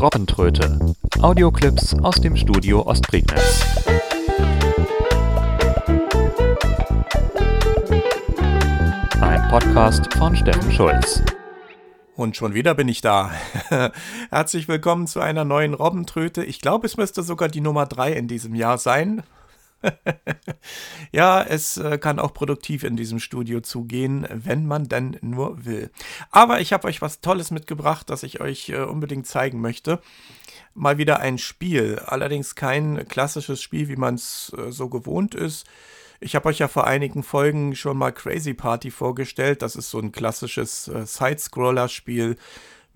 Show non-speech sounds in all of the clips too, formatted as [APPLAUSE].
Robbentröte. Audioclips aus dem Studio Ostprignitz. Ein Podcast von Steffen Schulz. Und schon wieder bin ich da. [LAUGHS] Herzlich willkommen zu einer neuen Robbentröte. Ich glaube, es müsste sogar die Nummer 3 in diesem Jahr sein. [LAUGHS] ja, es äh, kann auch produktiv in diesem Studio zugehen, wenn man denn nur will. Aber ich habe euch was Tolles mitgebracht, das ich euch äh, unbedingt zeigen möchte. Mal wieder ein Spiel, allerdings kein klassisches Spiel, wie man es äh, so gewohnt ist. Ich habe euch ja vor einigen Folgen schon mal Crazy Party vorgestellt. Das ist so ein klassisches äh, Side-Scroller-Spiel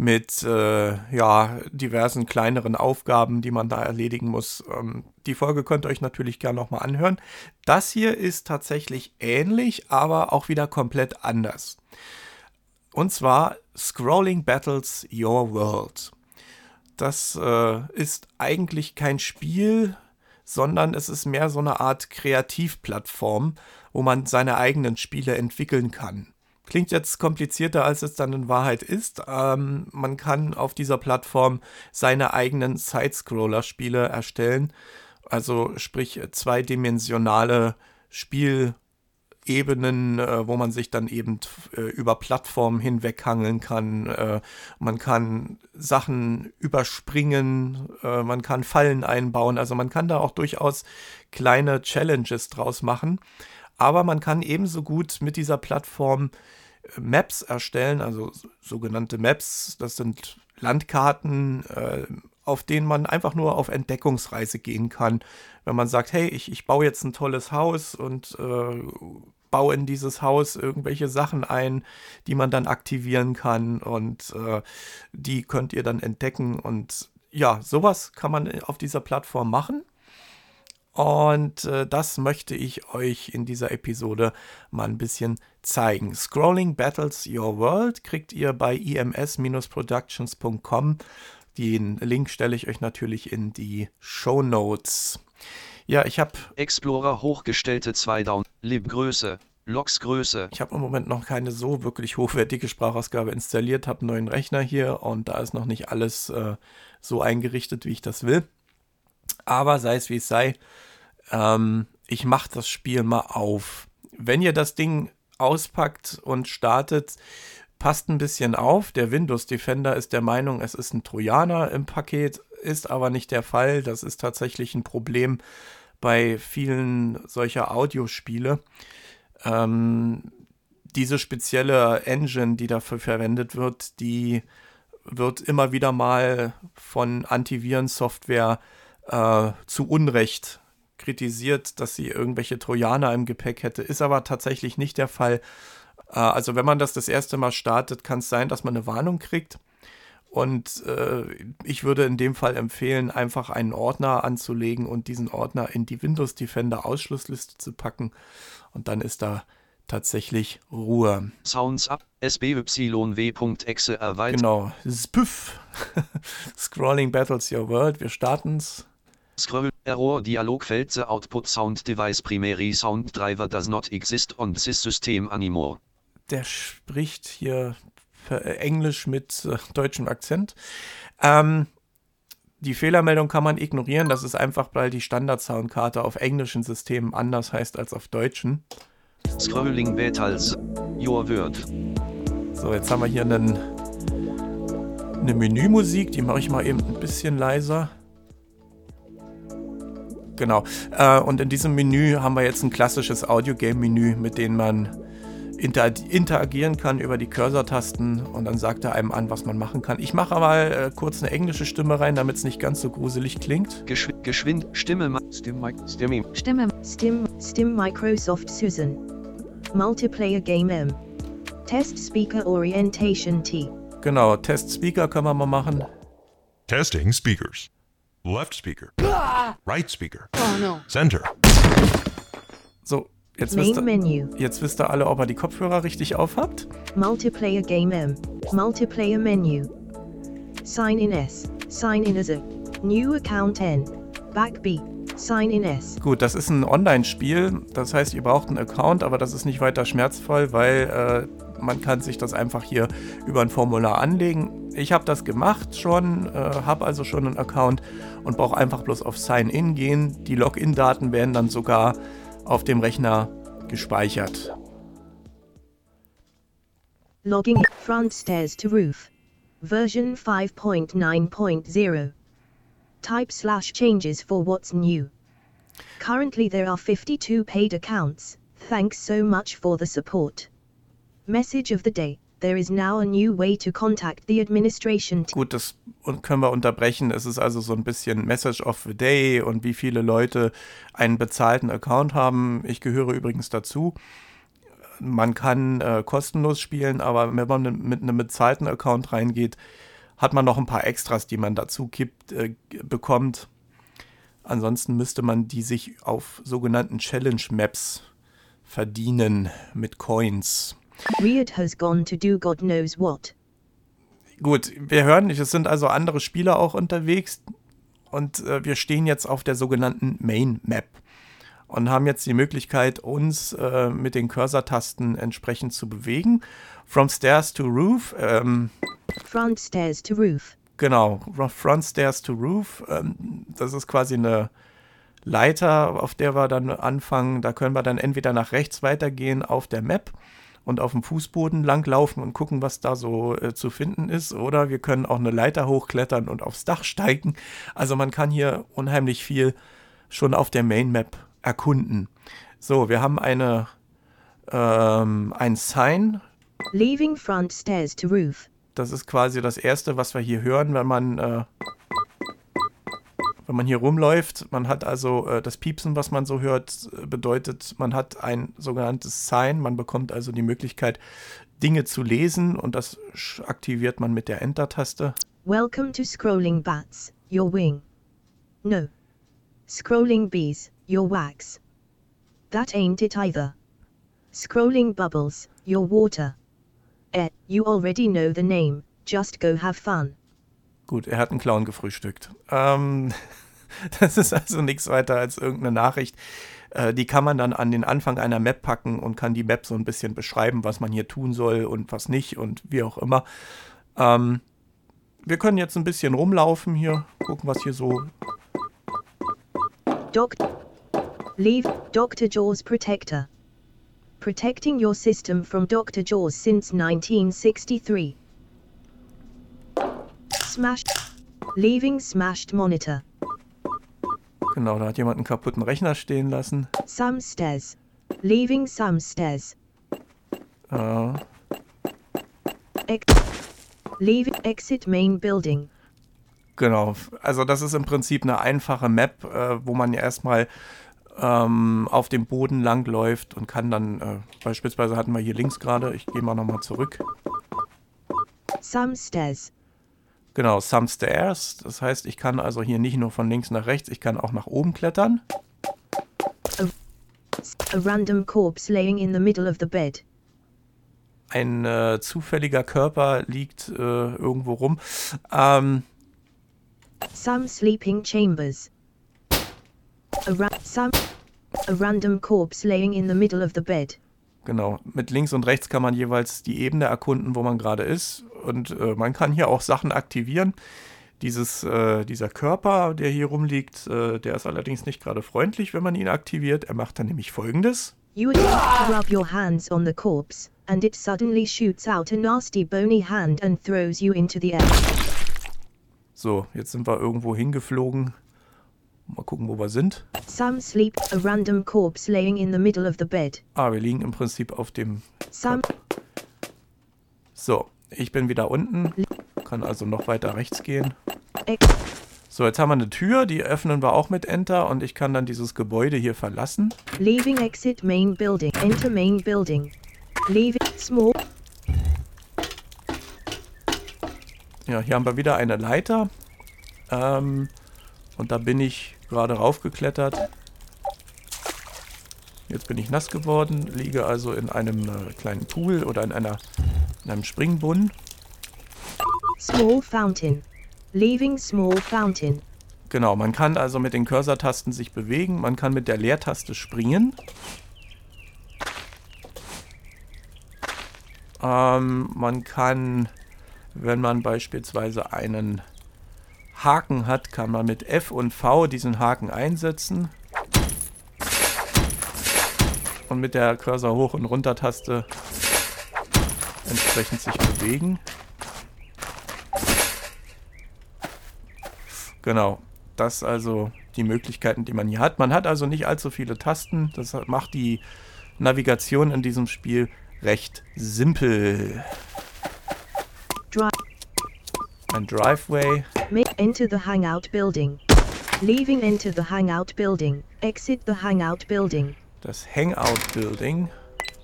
mit äh, ja, diversen kleineren Aufgaben, die man da erledigen muss. Ähm, die Folge könnt ihr euch natürlich gerne nochmal anhören. Das hier ist tatsächlich ähnlich, aber auch wieder komplett anders. Und zwar Scrolling Battles Your World. Das äh, ist eigentlich kein Spiel, sondern es ist mehr so eine Art Kreativplattform, wo man seine eigenen Spiele entwickeln kann. Klingt jetzt komplizierter, als es dann in Wahrheit ist. Ähm, man kann auf dieser Plattform seine eigenen Side-Scroller-Spiele erstellen. Also sprich zweidimensionale Spielebenen, äh, wo man sich dann eben äh, über Plattformen hinweghangeln kann. Äh, man kann Sachen überspringen, äh, man kann Fallen einbauen. Also man kann da auch durchaus kleine Challenges draus machen. Aber man kann ebenso gut mit dieser Plattform äh, Maps erstellen, also sogenannte Maps. Das sind Landkarten, äh, auf denen man einfach nur auf Entdeckungsreise gehen kann. Wenn man sagt, hey, ich, ich baue jetzt ein tolles Haus und äh, baue in dieses Haus irgendwelche Sachen ein, die man dann aktivieren kann und äh, die könnt ihr dann entdecken. Und ja, sowas kann man auf dieser Plattform machen. Und äh, das möchte ich euch in dieser Episode mal ein bisschen zeigen. Scrolling Battles Your World kriegt ihr bei ims-productions.com. Den Link stelle ich euch natürlich in die Show Notes. Ja, ich habe Explorer hochgestellte 2 Down, Libgröße, Logsgröße. Ich habe im Moment noch keine so wirklich hochwertige Sprachausgabe installiert, habe einen neuen Rechner hier und da ist noch nicht alles äh, so eingerichtet, wie ich das will. Aber sei es wie es sei, ähm, ich mache das Spiel mal auf. Wenn ihr das Ding auspackt und startet, passt ein bisschen auf. Der Windows Defender ist der Meinung, es ist ein Trojaner im Paket, ist aber nicht der Fall. Das ist tatsächlich ein Problem bei vielen solcher Audiospiele. Ähm, diese spezielle Engine, die dafür verwendet wird, die wird immer wieder mal von Antivirensoftware äh, zu Unrecht kritisiert, dass sie irgendwelche Trojaner im Gepäck hätte. Ist aber tatsächlich nicht der Fall. Äh, also wenn man das das erste Mal startet, kann es sein, dass man eine Warnung kriegt. Und äh, ich würde in dem Fall empfehlen, einfach einen Ordner anzulegen und diesen Ordner in die Windows Defender Ausschlussliste zu packen. Und dann ist da tatsächlich Ruhe. Sounds up, sbyw.exe erweitert. Genau, Spüff. [LAUGHS] Scrolling Battles Your World. Wir starten's. Scroll, Error, Dialogfeld, the output sound device primary sound driver does not exist on this system anymore. Der spricht hier Englisch mit äh, deutschem Akzent. Ähm, die Fehlermeldung kann man ignorieren. Das ist einfach, weil die Standard-Soundkarte auf englischen Systemen anders heißt als auf deutschen. Scrolling Battles, Your Word. So, jetzt haben wir hier einen, eine Menümusik. Die mache ich mal eben ein bisschen leiser. Genau. Äh, und in diesem Menü haben wir jetzt ein klassisches Audio-Game-Menü, mit dem man inter interagieren kann über die Cursor-Tasten und dann sagt er einem an, was man machen kann. Ich mache mal äh, kurz eine englische Stimme rein, damit es nicht ganz so gruselig klingt. Geschw geschwind, Stimme, Stim, Stimme, Stimme, Stim, Stim Microsoft Susan. Multiplayer Game M. Test Speaker Orientation T. Genau, Test Speaker können wir mal machen. Testing speakers. Left speaker. Right speaker. Oh no. Center. So, jetzt wisst, ihr, menu. jetzt wisst ihr alle, ob ihr die Kopfhörer richtig aufhabt. Multiplayer Game M. Multiplayer menu. Sign in S. Sign in as a. New account N. Back B. Sign in S. Gut, das ist ein Online-Spiel. Das heißt, ihr braucht einen Account, aber das ist nicht weiter schmerzvoll, weil äh, man kann sich das einfach hier über ein Formular anlegen. Ich habe das gemacht schon, äh, habe also schon einen Account und brauche einfach bloß auf Sign-In gehen. Die Login-Daten werden dann sogar auf dem Rechner gespeichert. Logging front stairs to roof. Version 5.9.0. Type slash changes for what's new. Currently there are 52 paid accounts. Thanks so much for the support. Message of the day. There is now a new way to contact the administration. Gut, das können wir unterbrechen. Es ist also so ein bisschen Message of the Day und wie viele Leute einen bezahlten Account haben. Ich gehöre übrigens dazu. Man kann äh, kostenlos spielen, aber wenn man mit einem bezahlten Account reingeht, hat man noch ein paar Extras, die man dazu kippt, äh, bekommt. Ansonsten müsste man die sich auf sogenannten Challenge Maps verdienen mit Coins. Riot has gone to do God knows what. Gut, wir hören, es sind also andere Spieler auch unterwegs und äh, wir stehen jetzt auf der sogenannten Main Map und haben jetzt die Möglichkeit, uns äh, mit den Cursor-Tasten entsprechend zu bewegen. From Stairs to Roof. Ähm, Front stairs to roof. Genau, Front Stairs to Roof. Ähm, das ist quasi eine Leiter, auf der wir dann anfangen. Da können wir dann entweder nach rechts weitergehen auf der Map und auf dem Fußboden langlaufen und gucken, was da so äh, zu finden ist. Oder wir können auch eine Leiter hochklettern und aufs Dach steigen. Also man kann hier unheimlich viel schon auf der Main Map erkunden. So, wir haben eine ähm, ein Sign. Leaving front stairs to roof. Das ist quasi das erste, was wir hier hören, wenn man äh, wenn man hier rumläuft. Man hat also äh, das Piepsen, was man so hört, bedeutet, man hat ein sogenanntes Sign. Man bekommt also die Möglichkeit, Dinge zu lesen und das aktiviert man mit der Enter-Taste. Welcome to scrolling bats, your wing. No. Scrolling bees, your wax. That ain't it either. Scrolling bubbles, your water. Eh, you already know the name, just go have fun. Gut, er hat einen Clown gefrühstückt. Ähm, [LAUGHS] das ist also nichts weiter als irgendeine Nachricht. Äh, die kann man dann an den Anfang einer Map packen und kann die Map so ein bisschen beschreiben, was man hier tun soll und was nicht und wie auch immer. Ähm, wir können jetzt ein bisschen rumlaufen hier, gucken, was hier so. Doc. Leave Dr. Jaws Protector. Protecting your system from Dr. Jaws since 1963. Smashed. Leaving smashed monitor. Genau, da hat jemand einen kaputten Rechner stehen lassen. Some stairs. Leaving some stairs. Äh, Ex leaving exit main building. Genau, also das ist im Prinzip eine einfache Map, äh, wo man ja erstmal ähm, auf dem Boden lang läuft und kann dann, äh, beispielsweise hatten wir hier links gerade, ich gehe mal nochmal zurück. Some stairs. Genau, some stairs, das heißt, ich kann also hier nicht nur von links nach rechts, ich kann auch nach oben klettern. A random corpse laying in the middle of the bed. Ein äh, zufälliger Körper liegt äh, irgendwo rum. Ähm, Some sleeping chambers. A, ra- some, a random corpse laying in the middle of the bed. Genau, mit links und rechts kann man jeweils die Ebene erkunden, wo man gerade ist. Und äh, man kann hier auch Sachen aktivieren. Dieses, äh, dieser Körper, der hier rumliegt, äh, der ist allerdings nicht gerade freundlich, wenn man ihn aktiviert. Er macht dann nämlich folgendes. You rub your hands on the corpse, and it suddenly shoots out a nasty bony hand and throws you into the air. So, jetzt sind wir irgendwo hingeflogen. Mal gucken, wo wir sind. Some sleep, a random corpse laying in the middle of the bed. Ah, wir liegen im Prinzip auf dem. Some, So, ich bin wieder unten. Kann also noch weiter rechts gehen. So, jetzt haben wir eine Tür, die öffnen wir auch mit Enter und ich kann dann dieses Gebäude hier verlassen. leaving exit main building, enter main building. Leaving small, Ja, hier haben wir wieder eine Leiter. Ähm, und da bin ich gerade raufgeklettert. Jetzt bin ich nass geworden, liege also in einem äh, kleinen Pool oder in, einer, in einem Springbrunnen. small fountain. Leaving small fountain. Genau, man kann also mit den Cursor-Tasten sich bewegen. Man kann mit der Leertaste springen. Ähm, man kann Wenn man beispielsweise einen Haken hat, kann man mit F und V diesen Haken einsetzen. Und mit der Cursor hoch und runter Taste entsprechend sich bewegen. Genau, das also die Möglichkeiten, die man hier hat. Man hat also nicht allzu viele Tasten. Das macht die Navigation in diesem Spiel recht simpel. Drive. Ein Driveway. Enter the Hangout building. Leaving enter the Hangout building. Exit the Hangout building. Das Hangout Building.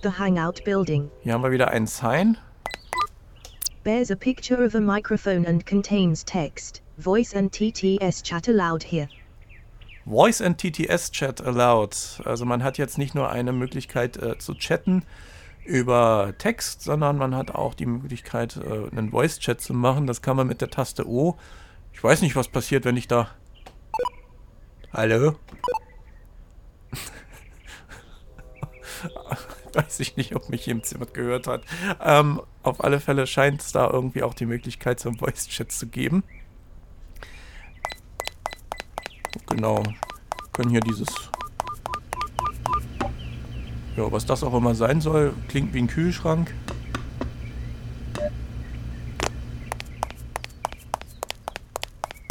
The Hangout building. Hier haben wir wieder ein Sign. Bears a picture of a microphone and contains text. Voice and TTS chat allowed here. Voice and TTS Chat allowed. Also man hat jetzt nicht nur eine Möglichkeit äh, zu chatten über Text, sondern man hat auch die Möglichkeit, äh, einen Voice Chat zu machen. Das kann man mit der Taste O. Ich weiß nicht, was passiert, wenn ich da. Hallo? [LAUGHS] weiß ich nicht, ob mich jemand gehört hat. Ähm, auf alle Fälle scheint es da irgendwie auch die Möglichkeit zum Voice Chat zu geben. Genau. Können hier dieses. Ja, was das auch immer sein soll, klingt wie ein Kühlschrank.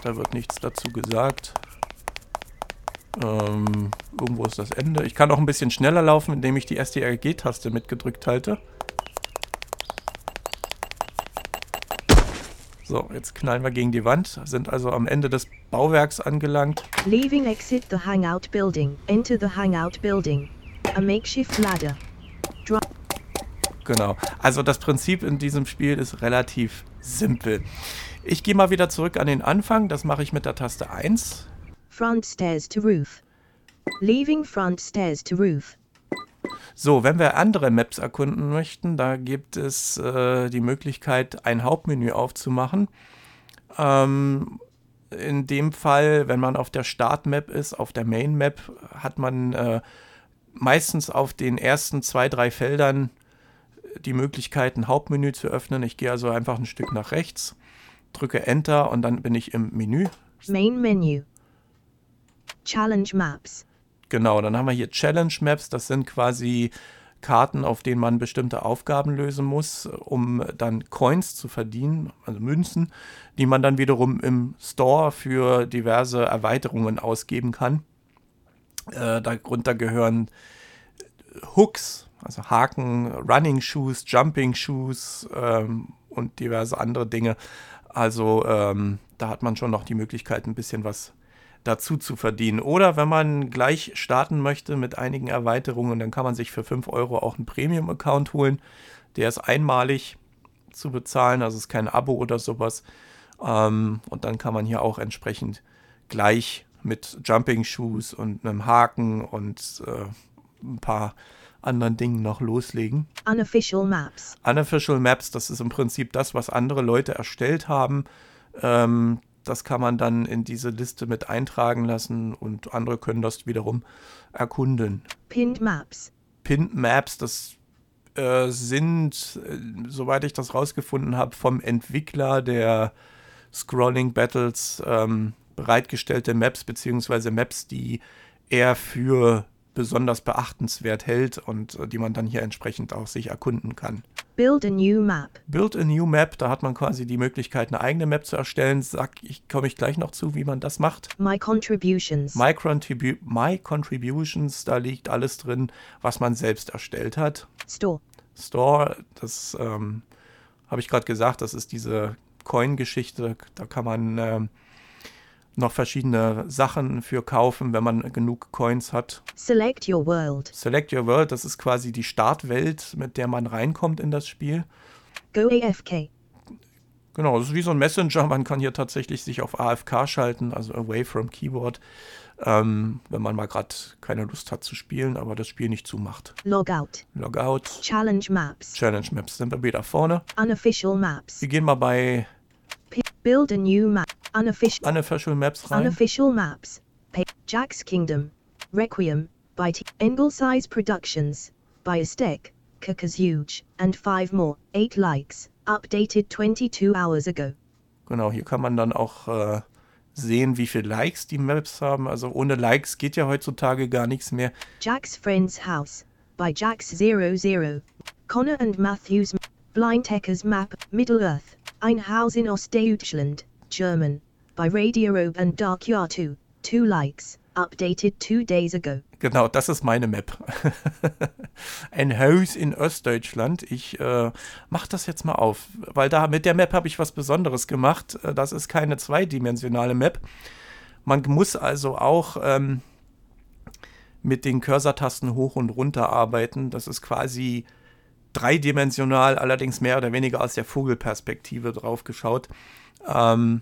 Da wird nichts dazu gesagt. Ähm, irgendwo ist das Ende. Ich kann auch ein bisschen schneller laufen, indem ich die STRG-Taste mitgedrückt halte. So, jetzt knallen wir gegen die Wand, sind also am Ende des Bauwerks angelangt. Leaving exit the Hangout building. Enter the Hangout building. A makeshift ladder. Dri Genau. Also das Prinzip in diesem Spiel ist relativ simpel. Ich gehe mal wieder zurück an den Anfang. Das mache ich mit der Taste 1. Front stairs to roof. Leaving front stairs to roof. So, wenn wir andere Maps erkunden möchten, da gibt es äh, die Möglichkeit, ein Hauptmenü aufzumachen. Ähm, in dem Fall, wenn man auf der Startmap ist, auf der Main Map, hat man äh, meistens auf den ersten zwei, drei Feldern die Möglichkeit, ein Hauptmenü zu öffnen. Ich gehe also einfach ein Stück nach rechts, drücke Enter und dann bin ich im Menü. Main menu. Challenge maps. Genau, dann haben wir hier Challenge Maps. Das sind quasi Karten, auf denen man bestimmte Aufgaben lösen muss, um dann Coins zu verdienen, also Münzen, die man dann wiederum im Store für diverse Erweiterungen ausgeben kann. Äh, darunter gehören Hooks, also Haken, Running Shoes, Jumping Shoes ähm, und diverse andere Dinge. Also ähm, da hat man schon noch die Möglichkeit, ein bisschen was dazu zu verdienen. Oder wenn man gleich starten möchte mit einigen Erweiterungen, dann kann man sich für 5 Euro auch einen Premium-Account holen. Der ist einmalig zu bezahlen, also ist kein Abo oder sowas. Ähm, und dann kann man hier auch entsprechend gleich mit Jumping Shoes und einem Haken und äh, ein paar anderen Dingen noch loslegen. Unofficial maps. Unofficial Maps, das ist im Prinzip das, was andere Leute erstellt haben. Ähm, das kann man dann in diese Liste mit eintragen lassen und andere können das wiederum erkunden. Pinned maps. Pinned Maps, das äh, sind, äh, soweit ich das rausgefunden habe, vom Entwickler der Scrolling Battles ähm, bereitgestellte Maps, beziehungsweise Maps, die er für besonders beachtenswert hält und äh, die man dann hier entsprechend auch sich erkunden kann. Build a new map. Build a new map, da hat man quasi die Möglichkeit, eine eigene Map zu erstellen. Sag ich, komme ich gleich noch zu, wie man das macht. My contributions. My, Contribu My Contributions, da liegt alles drin, was man selbst erstellt hat. Store. Store, das ähm, habe ich gerade gesagt, das ist diese Coin-Geschichte. Da kann man ähm, noch verschiedene Sachen für kaufen, wenn man genug Coins hat. Select your world. Select Your World, das ist quasi die Startwelt, mit der man reinkommt in das Spiel. Go AFK. Genau, das ist wie so ein Messenger. Man kann hier tatsächlich sich auf AFK schalten, also away from Keyboard, ähm, wenn man mal gerade keine Lust hat zu spielen, aber das Spiel nicht zumacht. Logout. Logout, Challenge maps. Challenge Maps sind wir wieder vorne. Unofficial maps. Wir gehen mal bei build a new map. Unofficial. Unofficial Maps rein. Unofficial maps. Jack's Kingdom. Requiem. By T. Engelsize Productions. By Aztec. Huge. And five more. Eight likes. Updated 22 hours ago. Genau, hier kann man dann auch äh, sehen, wie viele Likes die Maps haben. Also ohne Likes geht ja heutzutage gar nichts mehr. Jack's Friend's House by Jax00. Connor and Matthews. Blindecker's Map, Middle Earth. Ein Haus in Ostdeutschland, German. By Radiorobe and Dark Yar 2. Two likes. Updated two days ago. Genau, das ist meine Map. [LAUGHS] Ein Haus in Ostdeutschland. Ich äh, mache das jetzt mal auf, weil da mit der Map habe ich was Besonderes gemacht. Äh, Das ist keine zweidimensionale Map. Man muss also auch ähm, mit den Cursor-Tasten hoch und runter arbeiten. Das ist quasi dreidimensional, allerdings mehr oder weniger aus der Vogelperspektive drauf geschaut. Ähm,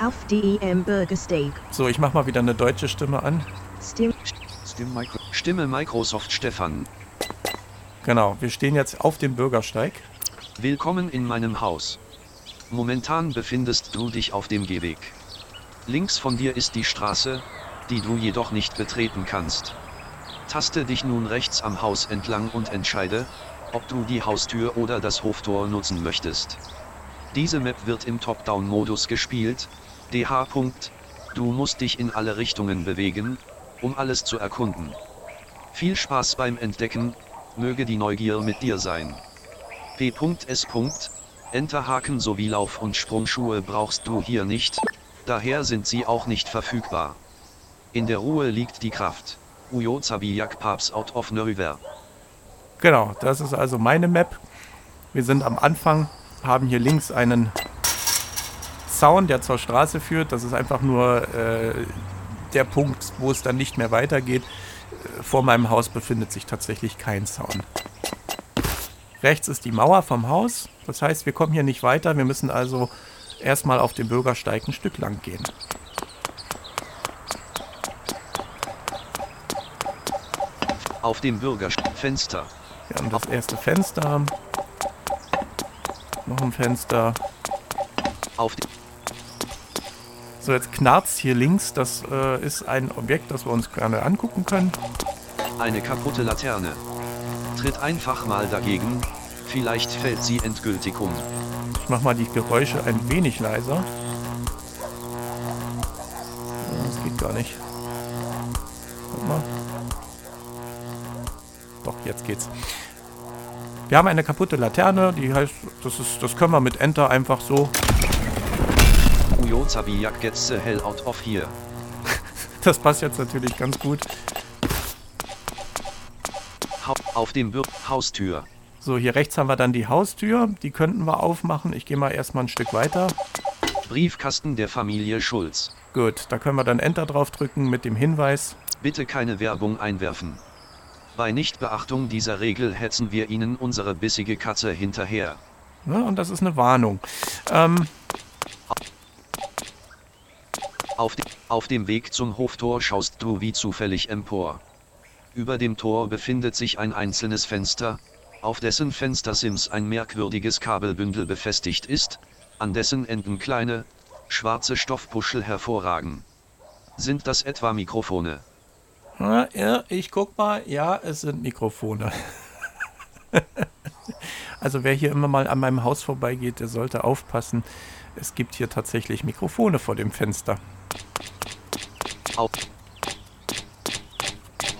Auf DEM Bürgersteig. so, ich mache mal wieder eine deutsche Stimme an. Stim. Stimme, Stimme Microsoft Stefan. Genau, wir stehen jetzt auf dem Bürgersteig. Willkommen in meinem Haus. Momentan befindest du dich auf dem Gehweg. Links von dir ist die Straße, die du jedoch nicht betreten kannst. Taste dich nun rechts am Haus entlang und entscheide, ob du die Haustür oder das Hoftor nutzen möchtest. Diese Map wird im Top-Down-Modus gespielt. DH. Du musst dich in alle Richtungen bewegen, um alles zu erkunden. Viel Spaß beim Entdecken, möge die Neugier mit dir sein. P.S. Enterhaken sowie Lauf- und Sprungschuhe brauchst du hier nicht, daher sind sie auch nicht verfügbar. In der Ruhe liegt die Kraft. Ujo Zabijak Paps out of nowhere. Genau, das ist also meine Map. Wir sind am Anfang, haben hier links einen Zaun, der zur Straße führt. Das ist einfach nur äh, der Punkt, wo es dann nicht mehr weitergeht. Äh, Vor meinem Haus befindet sich tatsächlich kein Zaun. Rechts ist die Mauer vom Haus. Das heißt, wir kommen hier nicht weiter. Wir müssen also erstmal auf dem Bürgersteig ein Stück lang gehen. Auf dem Bürgerfenster. Wir haben das erste Fenster. Noch ein Fenster. Auf die So, jetzt knarzt hier links. Das äh, ist ein Objekt, das wir uns gerne angucken können. eine kaputte Laterne. Tritt einfach mal dagegen, vielleicht fällt sie endgültig um. Ich mache mal die Geräusche ein wenig leiser. Das geht gar nicht. Warte mal. Doch, jetzt geht's. Wir haben eine kaputte Laterne, die heißt, das ist, das können wir mit Enter einfach so. Gets the hell out of here. [LAUGHS] Das passt jetzt natürlich ganz gut. Auf dem Haustür. So, hier rechts haben wir dann die Haustür. Die könnten wir aufmachen. Ich gehe mal erstmal ein Stück weiter. Briefkasten der Familie Schulz. Gut, da können wir dann Enter drauf drücken mit dem Hinweis. Bitte keine Werbung einwerfen. Bei Nichtbeachtung dieser Regel hetzen wir Ihnen unsere bissige Katze hinterher. Ja, und das ist eine Warnung. Ähm, Auf, de auf dem Weg zum Hoftor schaust du wie zufällig empor. Über dem Tor befindet sich ein einzelnes Fenster, auf dessen Fenstersims ein merkwürdiges Kabelbündel befestigt ist, an dessen Enden kleine, schwarze Stoffpuschel hervorragen. Sind das etwa Mikrofone? Ja, ich guck mal. Ja, es sind Mikrofone. [LAUGHS] also wer hier immer mal an meinem Haus vorbeigeht, der sollte aufpassen. Es gibt hier tatsächlich Mikrofone vor dem Fenster. Auf,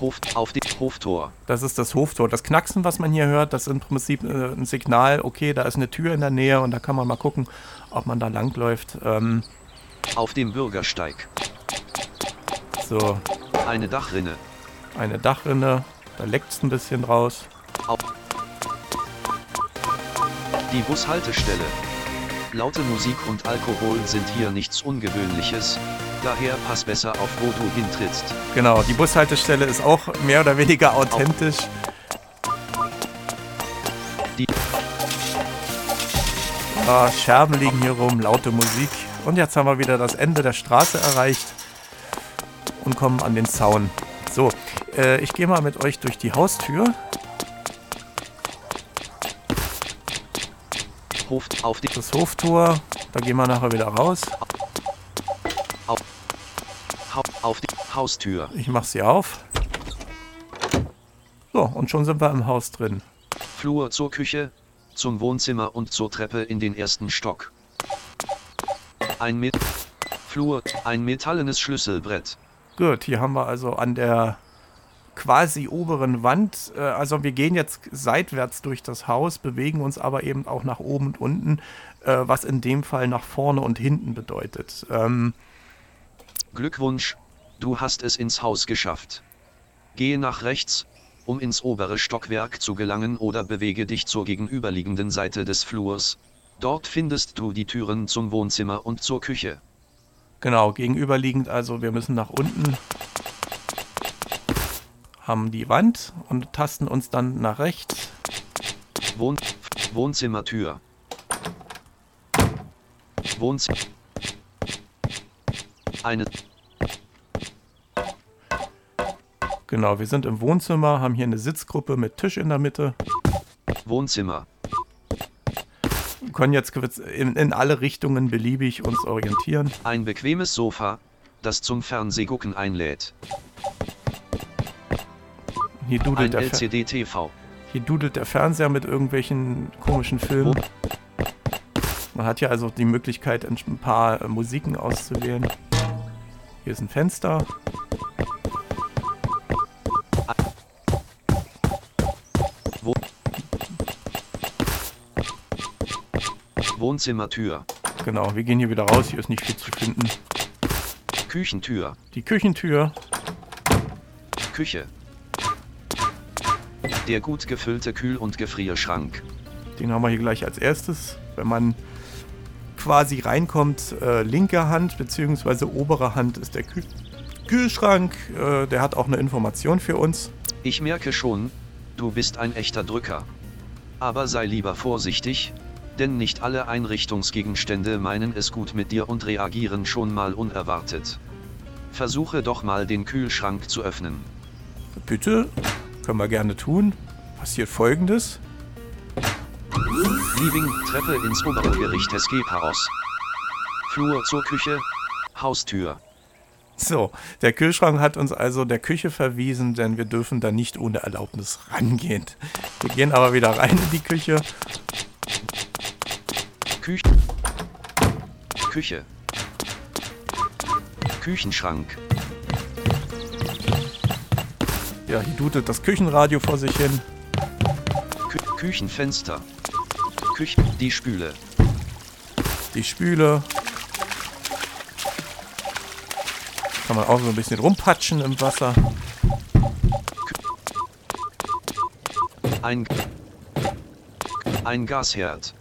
Hof, auf dem Hoftor. Das ist das Hoftor. Das Knacksen, was man hier hört, das ist im Prinzip äh, ein Signal, okay, da ist eine Tür in der Nähe und da kann man mal gucken, ob man da langläuft. Ähm, Auf dem Bürgersteig. So, Eine Dachrinne. eine Dachrinne, da leckt es ein bisschen raus. Auf die Bushaltestelle. Laute Musik und Alkohol sind hier nichts Ungewöhnliches, daher pass besser auf, wo du hintrittst. Genau, die Bushaltestelle ist auch mehr oder weniger authentisch. Die Ah, Scherben liegen hier rum, laute Musik. Und jetzt haben wir wieder das Ende der Straße erreicht und kommen an den Zaun. So, äh, ich gehe mal mit euch durch die Haustür. Hof auf die Das Hoftor, da gehen wir nachher wieder raus. Hau, auf die Haustür. Ich mache sie auf. So, und schon sind wir im Haus drin. Flur zur Küche. zum Wohnzimmer und zur Treppe in den ersten Stock. Ein Met Flur, ein metallenes Schlüsselbrett. Gut, hier haben wir also an der quasi oberen Wand, äh, also wir gehen jetzt seitwärts durch das Haus, bewegen uns aber eben auch nach oben und unten, äh, was in dem Fall nach vorne und hinten bedeutet. Ähm, Glückwunsch, du hast es ins Haus geschafft. Gehe nach rechts, um ins obere Stockwerk zu gelangen oder bewege dich zur gegenüberliegenden Seite des Flurs. Dort findest du die Türen zum Wohnzimmer und zur Küche. Genau, gegenüberliegend, also wir müssen nach unten, haben die Wand und tasten uns dann nach rechts. Wohn Wohnzimmertür. Wohnzimmer. Eine Genau, wir sind im Wohnzimmer, haben hier eine Sitzgruppe mit Tisch in der Mitte. Wohnzimmer. Wir können jetzt in, in alle Richtungen beliebig uns orientieren. Ein bequemes Sofa, das zum Fernsehgucken einlädt. Hier dudelt, Ein der, Fer LCD-TV. hier dudelt der Fernseher mit irgendwelchen komischen Filmen. Man hat ja also die Möglichkeit, ein paar äh, Musiken auszuwählen. Hier ist ein Fenster. Wohnzimmertür. Genau, wir gehen hier wieder raus. Hier ist nicht viel zu finden. Küchentür. Die Küchentür. Küche. Der gut gefüllte Kühl- und Gefrierschrank. Den haben wir hier gleich als erstes. Wenn man quasi reinkommt, äh, linke Hand bzw. obere Hand ist der Kühl Kühlschrank. Äh, der hat auch eine Information für uns. Ich merke schon, du bist ein echter Drücker. Aber sei lieber vorsichtig, denn nicht alle Einrichtungsgegenstände meinen es gut mit dir und reagieren schon mal unerwartet. Versuche doch mal den Kühlschrank zu öffnen. Bitte, können wir gerne tun. Passiert folgendes. Living, Treppe ins obere Gericht Escape-Haus. Flur zur Küche, Haustür. So, der Kühlschrank hat uns also der Küche verwiesen, denn wir dürfen da nicht ohne Erlaubnis rangehen. Wir gehen aber wieder rein in die Küche. Küche. Küche. Küchenschrank. Ja, hier dudelt das Küchenradio vor sich hin. Kü Küchenfenster. Küche. Die Spüle. Die Spüle. Kann man auch so ein bisschen rumpatschen im Wasser. Ein. Ein Gasherd.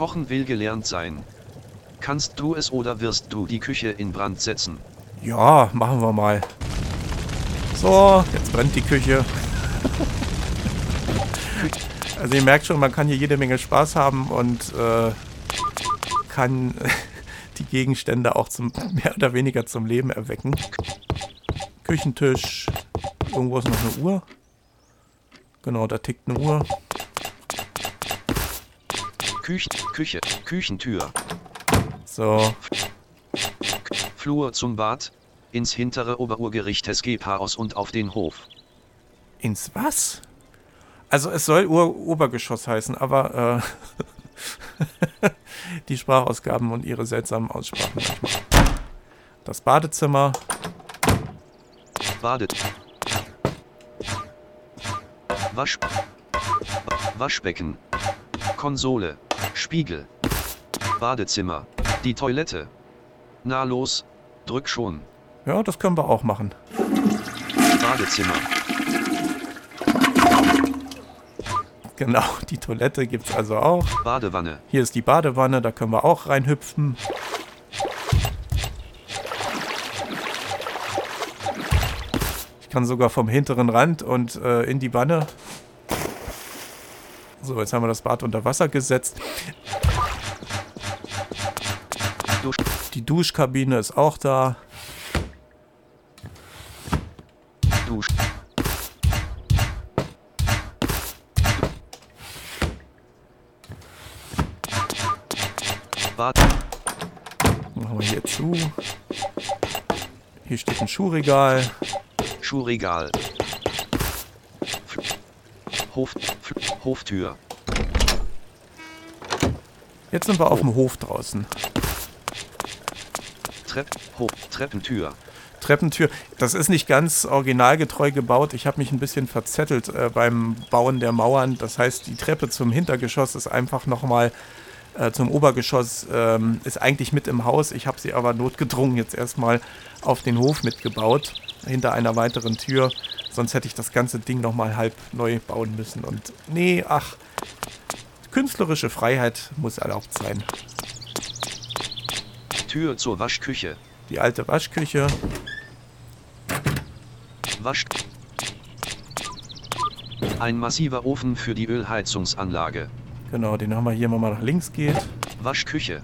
Kochen will gelernt sein. Kannst du es oder wirst du die Küche in Brand setzen? Ja, machen wir mal. So, jetzt brennt die Küche. [LAUGHS] Also ihr merkt schon, man kann hier jede Menge Spaß haben und äh, kann [LAUGHS] die Gegenstände auch zum [LAUGHS] mehr oder weniger zum Leben erwecken. Küchentisch. Irgendwo ist noch eine Uhr. Genau, da tickt eine Uhr. Küch Küche. Küchentür. So, Flur zum Bad. Ins hintere Oberurgericht Escape-Haus und auf den Hof. ins was? Also es soll Ur Obergeschoss heißen, aber äh, [LAUGHS] die Sprachausgaben und ihre seltsamen Aussprachen manchmal. Das Badezimmer, Badet. Wasch. Waschbecken. Konsole. Spiegel. Badezimmer. Die Toilette. Na los, drück schon. ja, das können wir auch machen. Badezimmer. Genau, die Toilette gibt es also auch. Badewanne. Hier ist die Badewanne, da können wir auch reinhüpfen. Ich kann sogar vom hinteren Rand und äh, in die Wanne. So, jetzt haben wir das Bad unter Wasser gesetzt. Die Duschkabine ist auch da. Dusch. Bad. Machen wir hier zu. Hier steht ein Schuhregal. Schuhregal. Hof, Hoftür. Jetzt sind wir auf dem Hof draußen. Trepp, Hoch, Treppentür. Treppentür. Das ist nicht ganz originalgetreu gebaut. Ich habe mich ein bisschen verzettelt äh, beim Bauen der Mauern. Das heißt, die Treppe zum Hintergeschoss ist einfach nochmal äh, zum Obergeschoss, ähm, ist eigentlich mit im Haus. Ich habe sie aber notgedrungen jetzt erstmal auf den Hof mitgebaut, hinter einer weiteren Tür. Sonst hätte ich das ganze Ding nochmal halb neu bauen müssen. Und nee, ach, künstlerische Freiheit muss erlaubt sein. Tür zur Waschküche. Die alte Waschküche. Wasch. Ein massiver Ofen für die Ölheizungsanlage. Genau, den haben wir hier, wenn man nach links geht. Waschküche.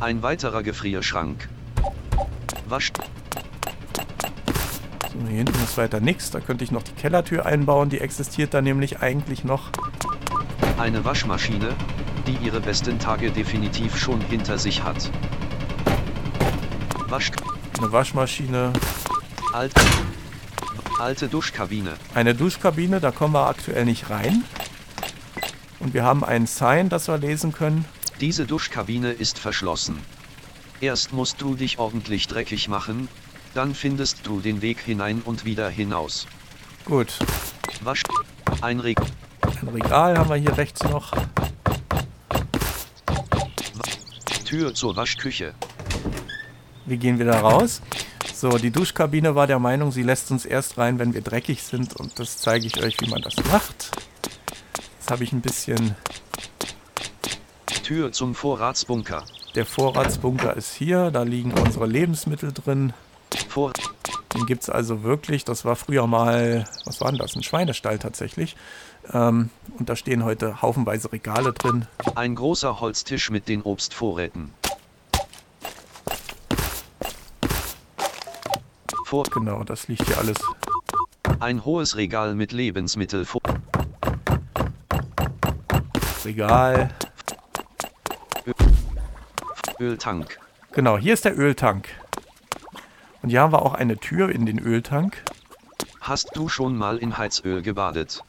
Ein weiterer Gefrierschrank. Wasch. Hier hinten ist weiter nichts. Da könnte ich noch die Kellertür einbauen. Die existiert da nämlich eigentlich noch. Eine Waschmaschine, die ihre besten Tage definitiv schon hinter sich hat. Wasch. Eine Waschmaschine. Alte. Alte Duschkabine. Eine Duschkabine, da kommen wir aktuell nicht rein. Und wir haben ein Sign, das wir lesen können. Diese Duschkabine ist verschlossen. Erst musst du dich ordentlich dreckig machen, dann findest du den Weg hinein und wieder hinaus. Gut. Wasch. Ein Reg. Ein Regal haben wir hier rechts noch. Tür zur Waschküche. Wir gehen wieder raus. So, die Duschkabine war der Meinung, sie lässt uns erst rein, wenn wir dreckig sind. Und das zeige ich euch, wie man das macht. Jetzt habe ich ein bisschen... Tür zum Vorratsbunker. Der Vorratsbunker ist hier. Da liegen unsere Lebensmittel drin. Vor. Den gibt es also wirklich. Das war früher mal, was war denn das? Ein Schweinestall tatsächlich. Ähm, und da stehen heute haufenweise Regale drin. Ein großer Holztisch mit den Obstvorräten. Vor. Genau, das liegt hier alles. Ein hohes Regal mit Lebensmittel. Vor. Regal. Öltank. Genau, hier ist der Öltank. Und haben wir auch eine Tür in den Öltank. Hast du schon mal in Heizöl gebadet?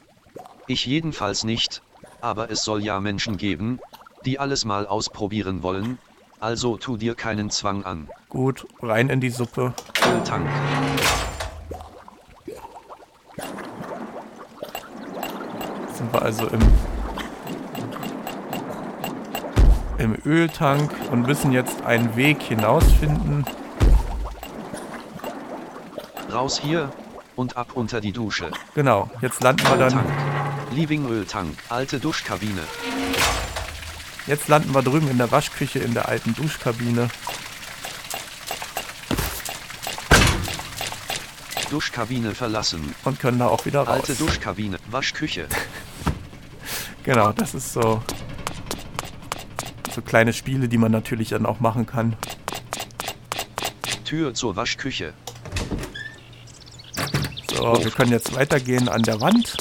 Ich jedenfalls nicht, aber es soll ja Menschen geben, die alles mal ausprobieren wollen, also tu dir keinen Zwang an. Gut, rein in die Suppe. Öltank. Jetzt sind wir also im, im Öltank und müssen jetzt einen Weg hinausfinden. Raus hier und ab unter die Dusche. Genau, jetzt landen wir dann. Living Öltank. Alte Duschkabine. Jetzt landen wir drüben in der Waschküche in der alten Duschkabine. Duschkabine verlassen. und können da auch wieder raus. Alte Duschkabine. Waschküche. [LAUGHS] Genau, das ist so so kleine Spiele, die man natürlich dann auch machen kann. Tür zur Waschküche. So, wir können jetzt weitergehen an der Wand.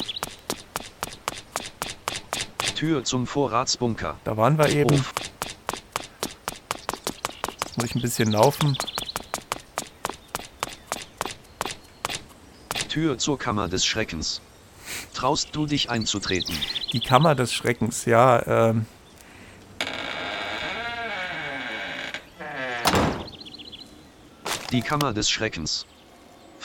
Tür zum Vorratsbunker. Da waren wir eben. Hof. Muss ich ein bisschen laufen. Tür zur Kammer des Schreckens. Traust du dich einzutreten? Die Kammer des Schreckens, ja. Ähm, Die Kammer des Schreckens.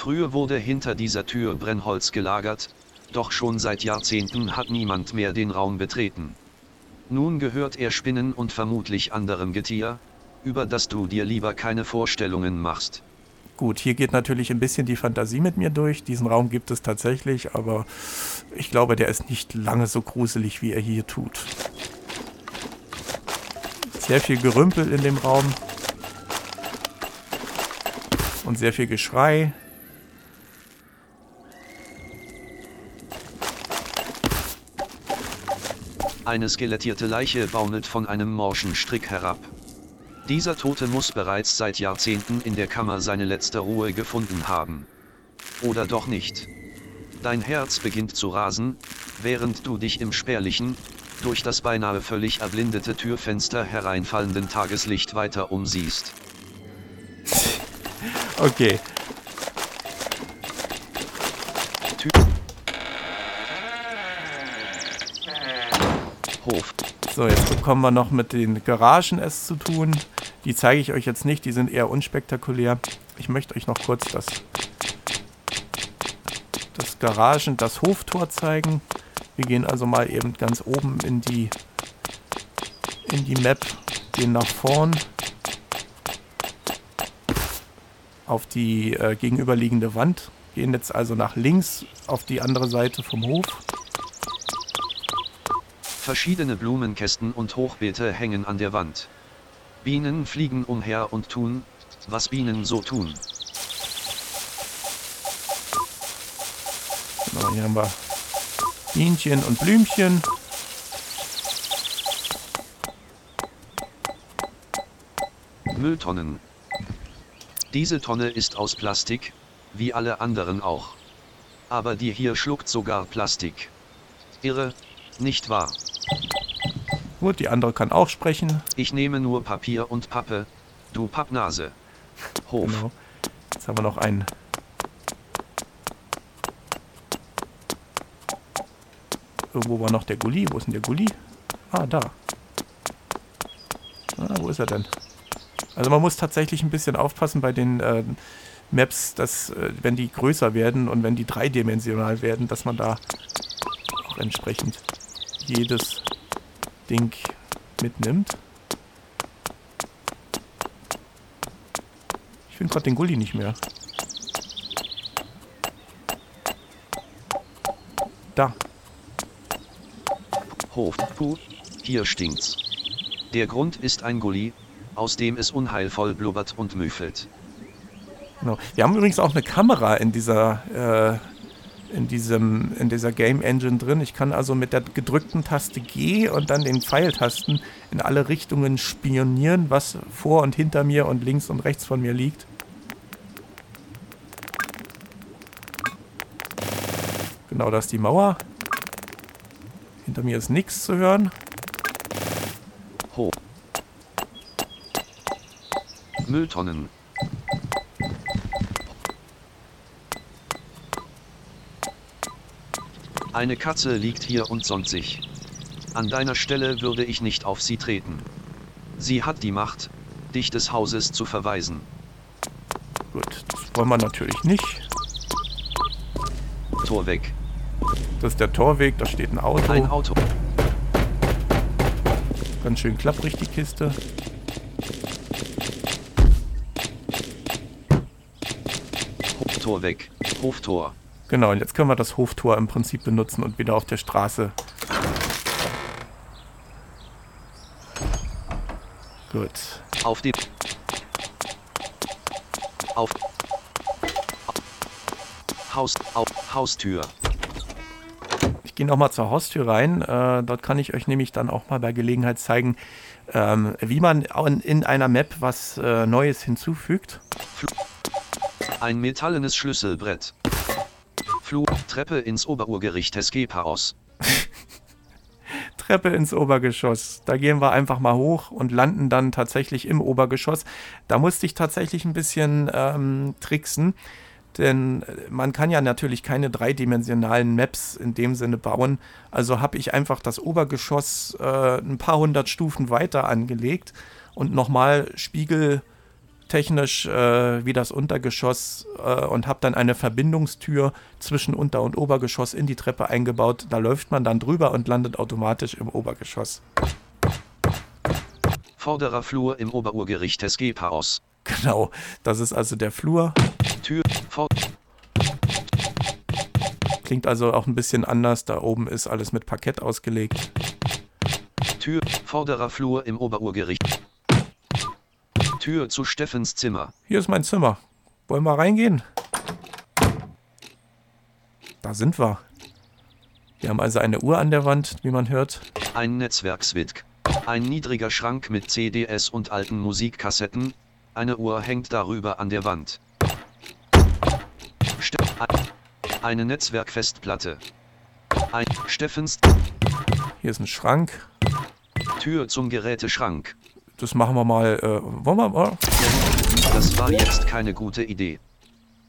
Früher wurde hinter dieser Tür Brennholz gelagert, doch schon seit Jahrzehnten hat niemand mehr den Raum betreten. Nun gehört er Spinnen und vermutlich anderem Getier, über das du dir lieber keine Vorstellungen machst. gut, hier geht natürlich ein bisschen die Fantasie mit mir durch. Diesen Raum gibt es tatsächlich, aber ich glaube, der ist nicht lange so gruselig, wie er hier tut. Sehr viel Gerümpel in dem Raum. Und sehr viel Geschrei. Eine skelettierte Leiche baumelt von einem morschen Strick herab. Dieser Tote muss bereits seit Jahrzehnten in der Kammer seine letzte Ruhe gefunden haben. Oder doch nicht. Dein Herz beginnt zu rasen, während du dich im spärlichen, durch das beinahe völlig erblindete Türfenster hereinfallenden Tageslicht weiter umsiehst. Okay, Hof. So, jetzt bekommen wir noch mit den Garagen es zu tun. Die zeige ich euch jetzt nicht, die sind eher unspektakulär. Ich möchte euch noch kurz das, das Garagen, das Hoftor zeigen. Wir gehen also mal eben ganz oben in die, in die Map, gehen nach vorn auf die äh, gegenüberliegende Wand, gehen jetzt also nach links auf die andere Seite vom Hof. Verschiedene Blumenkästen und Hochbeete hängen an der Wand. Bienen fliegen umher und tun, was Bienen so tun. Genau, hier haben wir Bienchen und Blümchen. Mülltonnen. Diese Tonne ist aus Plastik, wie alle anderen auch. Aber die hier schluckt sogar Plastik. Irre, nicht wahr? Gut, die andere kann auch sprechen. Ich nehme nur Papier und Pappe, du Pappnase. Hof. Genau. Jetzt haben wir noch einen. Irgendwo war noch der Gulli. Wo ist denn der Gulli? Ah, da. Ah, wo ist er denn? Also man muss tatsächlich ein bisschen aufpassen bei den äh, Maps, dass äh, wenn die größer werden und wenn die dreidimensional werden, dass man da auch entsprechend jedes Ding mitnimmt. Ich finde gerade den Gulli nicht mehr. Da. Hof. Puh, hier stinkt's. Der Grund ist ein Gully, aus dem es unheilvoll blubbert und müffelt. Genau. Wir haben übrigens auch eine Kamera in dieser, äh, in diesem, in dieser Game Engine drin. Ich kann also mit der gedrückten Taste G und dann den Pfeiltasten in alle Richtungen spionieren, was vor und hinter mir und links und rechts von mir liegt. Genau, da ist die Mauer. Hinter mir ist nichts zu hören. Hoch. Mülltonnen. Eine Katze liegt hier und sonnt sich. An deiner Stelle würde ich nicht auf sie treten. Sie hat die Macht, dich des Hauses zu verweisen. Gut, das wollen wir natürlich nicht. Tor weg. Das ist der Torweg, da steht ein Auto. Ein Auto. Ganz schön klapprig die Kiste. Tor weg. Hoftor. Genau, und jetzt können wir das Hoftor im Prinzip benutzen und wieder auf der Straße. Gut. Auf die. Auf. Haus. Auf. Haustür. Ich gehe nochmal zur Haustür rein. Äh, dort kann ich euch nämlich dann auch mal bei Gelegenheit zeigen, ähm, wie man in, in einer Map was äh, Neues hinzufügt. Ein metallenes Schlüsselbrett. Flur. Treppe ins Oberurgericht Gepaos. [LAUGHS] Treppe ins Obergeschoss. Da gehen wir einfach mal hoch und landen dann tatsächlich im Obergeschoss. Da musste ich tatsächlich ein bisschen ähm, tricksen, denn man kann ja natürlich keine dreidimensionalen Maps in dem Sinne bauen. Also habe ich einfach das Obergeschoss äh, ein paar hundert Stufen weiter angelegt und nochmal spiegeltechnisch äh, wie das Untergeschoss äh, und habe dann eine Verbindungstür zwischen Unter- und Obergeschoss in die Treppe eingebaut. Da läuft man dann drüber und landet automatisch im Obergeschoss. Vorderer Flur im Oberurgericht des Gepaos. Genau, das ist also der Flur. Tür. Vor. Klingt also auch ein bisschen anders. Da oben ist alles mit Parkett ausgelegt. Tür. Vorderer Flur im Oberurgericht. Tür zu Steffens Zimmer. Hier ist mein Zimmer. Wollen wir reingehen? Da sind wir. Wir haben also eine Uhr an der Wand, wie man hört. Ein Netzwerkswitk. Ein niedriger Schrank mit CDs und alten Musikkassetten. Eine Uhr hängt darüber an der Wand. Ste eine Netzwerkfestplatte. Ein Steffens Hier ist ein Schrank. Tür zum Geräteschrank. Das machen wir mal. Äh, wollen wir mal? Das war jetzt keine gute Idee.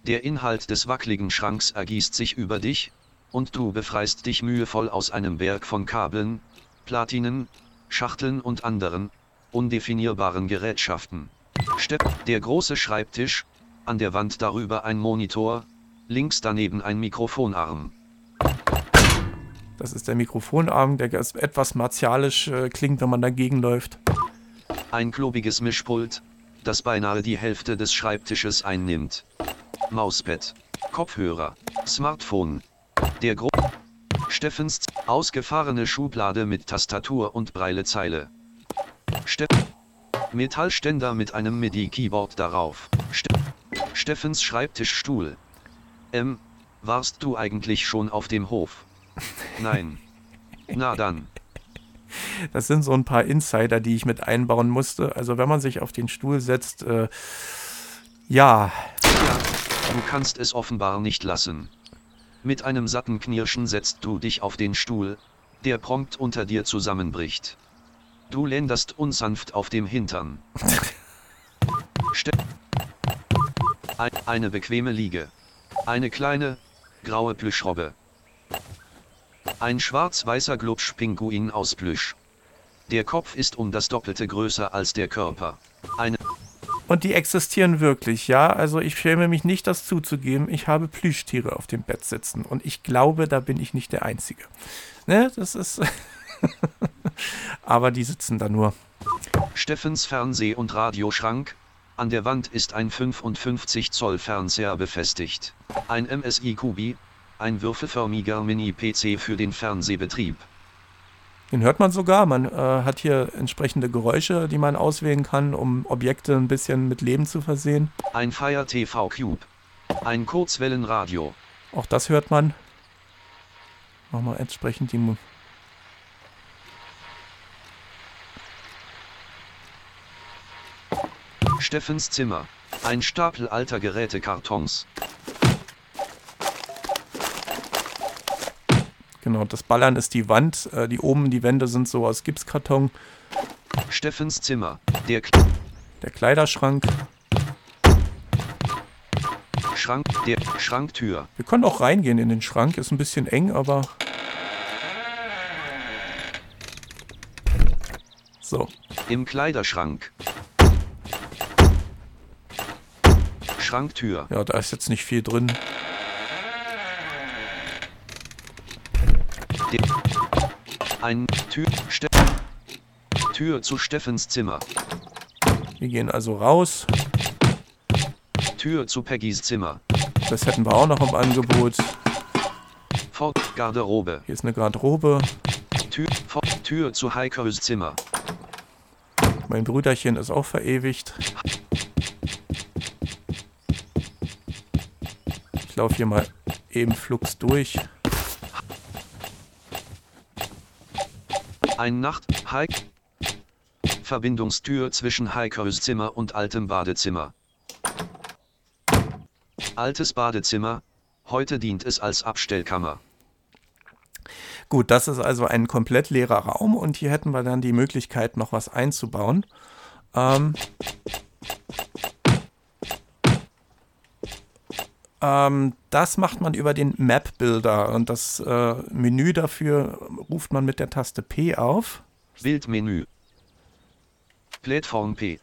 Der Inhalt des wackeligen Schranks ergießt sich über dich, und du befreist dich mühevoll aus einem Berg von Kabeln, Platinen, Schachteln und anderen, undefinierbaren Gerätschaften. Stepp, der große Schreibtisch, an der Wand darüber ein Monitor, links daneben ein Mikrofonarm. Das ist der Mikrofonarm, der etwas martialisch äh, klingt, wenn man dagegen läuft. Ein klobiges Mischpult, das beinahe die Hälfte des Schreibtisches einnimmt. Mauspad, Kopfhörer, Smartphone. Der Gro Steffens ausgefahrene Schublade mit Tastatur und Breilezeile. Steff Metallständer mit einem MIDI-Keyboard darauf. Ste Steffens Schreibtischstuhl. Ähm, warst du eigentlich schon auf dem Hof? Nein. Na dann. Das sind so ein paar Insider, die ich mit einbauen musste. Also wenn man sich auf den Stuhl setzt, äh, ja. Ja, du kannst es offenbar nicht lassen. Mit einem satten Knirschen setzt du dich auf den Stuhl, der prompt unter dir zusammenbricht. Du länderst unsanft auf dem Hintern. Eine bequeme Liege. Eine kleine, graue Plüschrobbe. Ein schwarz-weißer Glubsch-Pinguin aus Plüsch. Der Kopf ist um das Doppelte größer als der Körper. Eine und die existieren wirklich, ja. Also ich schäme mich nicht, das zuzugeben. Ich habe Plüschtiere auf dem Bett sitzen. Und ich glaube, da bin ich nicht der Einzige. Ne, das ist. [LAUGHS] Aber die sitzen da nur. Steffens Fernseh- und Radioschrank. An der Wand ist ein 55 Zoll Fernseher befestigt. Ein MSI Kubi, ein würfelförmiger Mini-PC für den Fernsehbetrieb. Den hört man sogar. Man äh, hat hier entsprechende Geräusche, die man auswählen kann, um Objekte ein bisschen mit Leben zu versehen. Ein Fire TV Cube. Ein Kurzwellenradio. Auch das hört man. Machen wir entsprechend die. Mu Steffens Zimmer. Ein Stapel alter Gerätekartons. Genau, das Ballern ist die Wand. Äh, die oben, die Wände sind so aus Gipskarton. Steffens Zimmer. Der, der Kleiderschrank. Schrank, der Schranktür. Wir können auch reingehen in den Schrank. Ist ein bisschen eng, aber. So. Im Kleiderschrank. Schranktür. Ja, da ist jetzt nicht viel drin. Ein Tür, Ste Tür zu Steffens Zimmer. Wir gehen also raus. Tür zu Peggys Zimmer. Das hätten wir auch noch im Angebot. Fort Garderobe. Hier ist eine Garderobe. Tür, Fort, Tür zu Heikos Zimmer. Mein Brüderchen ist auch verewigt. Ich laufe hier mal eben flugs durch. Ein Nacht, Hike. Verbindungstür zwischen Heikos Zimmer und altem Badezimmer. Altes Badezimmer, heute dient es als Abstellkammer. Gut, das ist also ein komplett leerer Raum und hier hätten wir dann die Möglichkeit, noch was einzubauen. Ähm, Ähm, das macht man über den Map-Builder und das äh, Menü dafür ruft man mit der Taste P auf. Bildmenü. Plattform P.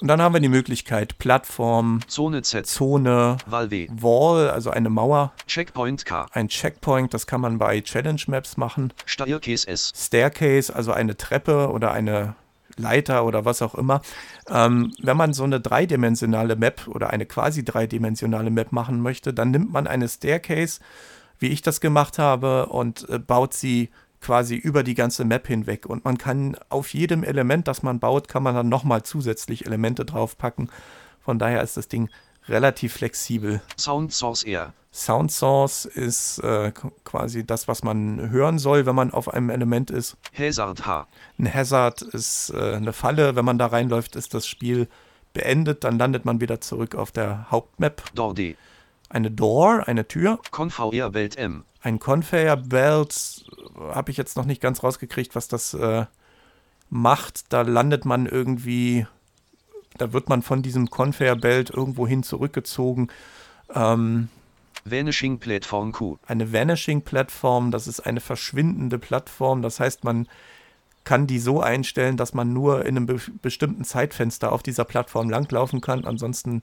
Und dann haben wir die Möglichkeit Plattform, Zone Z, Zone, Valve, Wall, also eine Mauer, Checkpoint K, ein Checkpoint, das kann man bei Challenge Maps machen. Staircase S, Staircase, also eine Treppe oder eine Leiter oder was auch immer. Ähm, wenn man so eine dreidimensionale Map oder eine quasi dreidimensionale Map machen möchte, dann nimmt man eine Staircase, wie ich das gemacht habe, und äh, baut sie quasi über die ganze Map hinweg. Und man kann auf jedem Element, das man baut, kann man dann nochmal zusätzlich Elemente draufpacken. Von daher ist das Ding relativ flexibel. Sound Source Air. Sound Source ist äh, quasi das, was man hören soll, wenn man auf einem Element ist. Hazard H. Ein Hazard ist äh, eine Falle. Wenn man da reinläuft, ist das Spiel beendet. Dann landet man wieder zurück auf der Hauptmap. Door D. Eine Door, eine Tür. Conveyor Belt M. Ein Conveyor Belt habe ich jetzt noch nicht ganz rausgekriegt, was das äh, macht. Da landet man irgendwie, da wird man von diesem Conveyor Belt irgendwo hin zurückgezogen. Ähm, Vanishing Platform Q. Eine Vanishing Plattform, das ist eine verschwindende Plattform. Das heißt, man kann die so einstellen, dass man nur in einem be bestimmten Zeitfenster auf dieser Plattform langlaufen kann. Ansonsten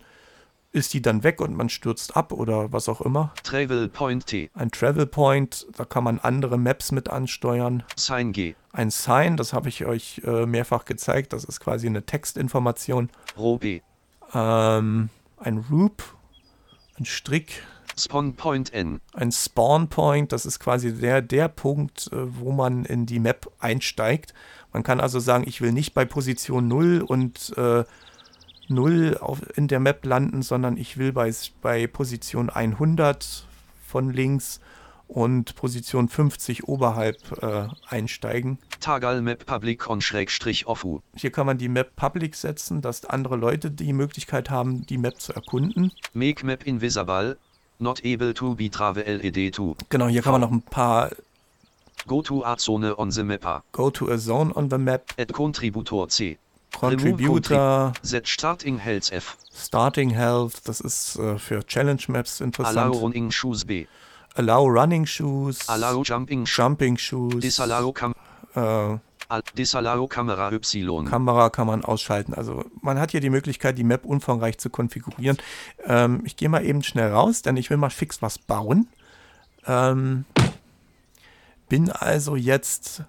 ist die dann weg und man stürzt ab oder was auch immer. Travel Point T. Ein Travel Point, da kann man andere Maps mit ansteuern. Sign G. Ein Sign, das habe ich euch äh, mehrfach gezeigt, das ist quasi eine Textinformation. Row B. Ähm, ein Roop, ein Strick, Spawn Point N. ein Spawn Point, das ist quasi der, der Punkt, äh, wo man in die Map einsteigt. Man kann also sagen, ich will nicht bei Position 0 und äh, 0 auf, in der Map landen, sondern ich will bei, bei Position 100 von links und Position 50 oberhalb äh, einsteigen. Tagal Map Public on Schrägstrich Offu. Hier kann man die Map Public setzen, dass andere Leute die Möglichkeit haben, die Map zu erkunden. Make Map Invisible. Not able to be travel LED to. Genau, hier kann man noch ein paar Go to a Zone on the mapper. Go to a Zone on the Map, Add Contributor C. Contributor, Set Starting Health F. Starting Health, das ist äh, für Challenge Maps Allow interessant. Running Shoes B. Allow Running Shoes, Allow Jumping Shoes. Jumping Shoes, Disallow Cam äh, Al- Disallow Kamera Y. Kamera kann man ausschalten. Also man hat hier die Möglichkeit, die Map umfangreich zu konfigurieren. Ähm, ich gehe mal eben schnell raus, denn ich will mal fix was bauen. Ähm, bin also jetzt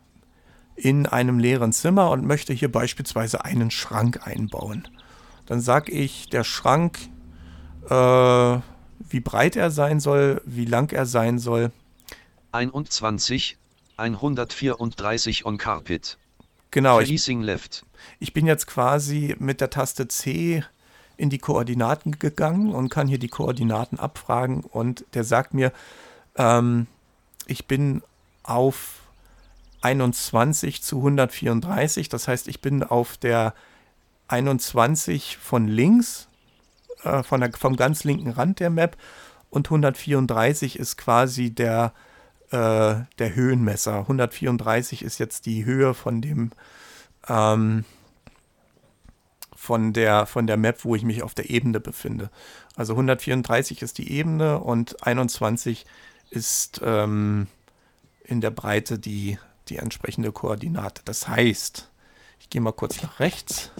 in einem leeren Zimmer und möchte hier beispielsweise einen Schrank einbauen. Dann sage ich, der Schrank, äh, wie breit er sein soll, wie lang er sein soll. 21. 134 on Carpet. Genau, ich, Facing left. Ich bin jetzt quasi mit der Taste C in die Koordinaten gegangen und kann hier die Koordinaten abfragen und der sagt mir, ähm, ich bin auf 21 zu 134, das heißt, ich bin auf der 21 von links, äh, von der, vom ganz linken Rand der Map und 134 ist quasi der, äh, der Höhenmesser. 134 ist jetzt die Höhe von dem ähm, von der, von der Map, wo ich mich auf der Ebene befinde. Also 134 ist die Ebene und 21 ist ähm, in der Breite die, die entsprechende Koordinate. Das heißt, ich gehe mal kurz nach rechts.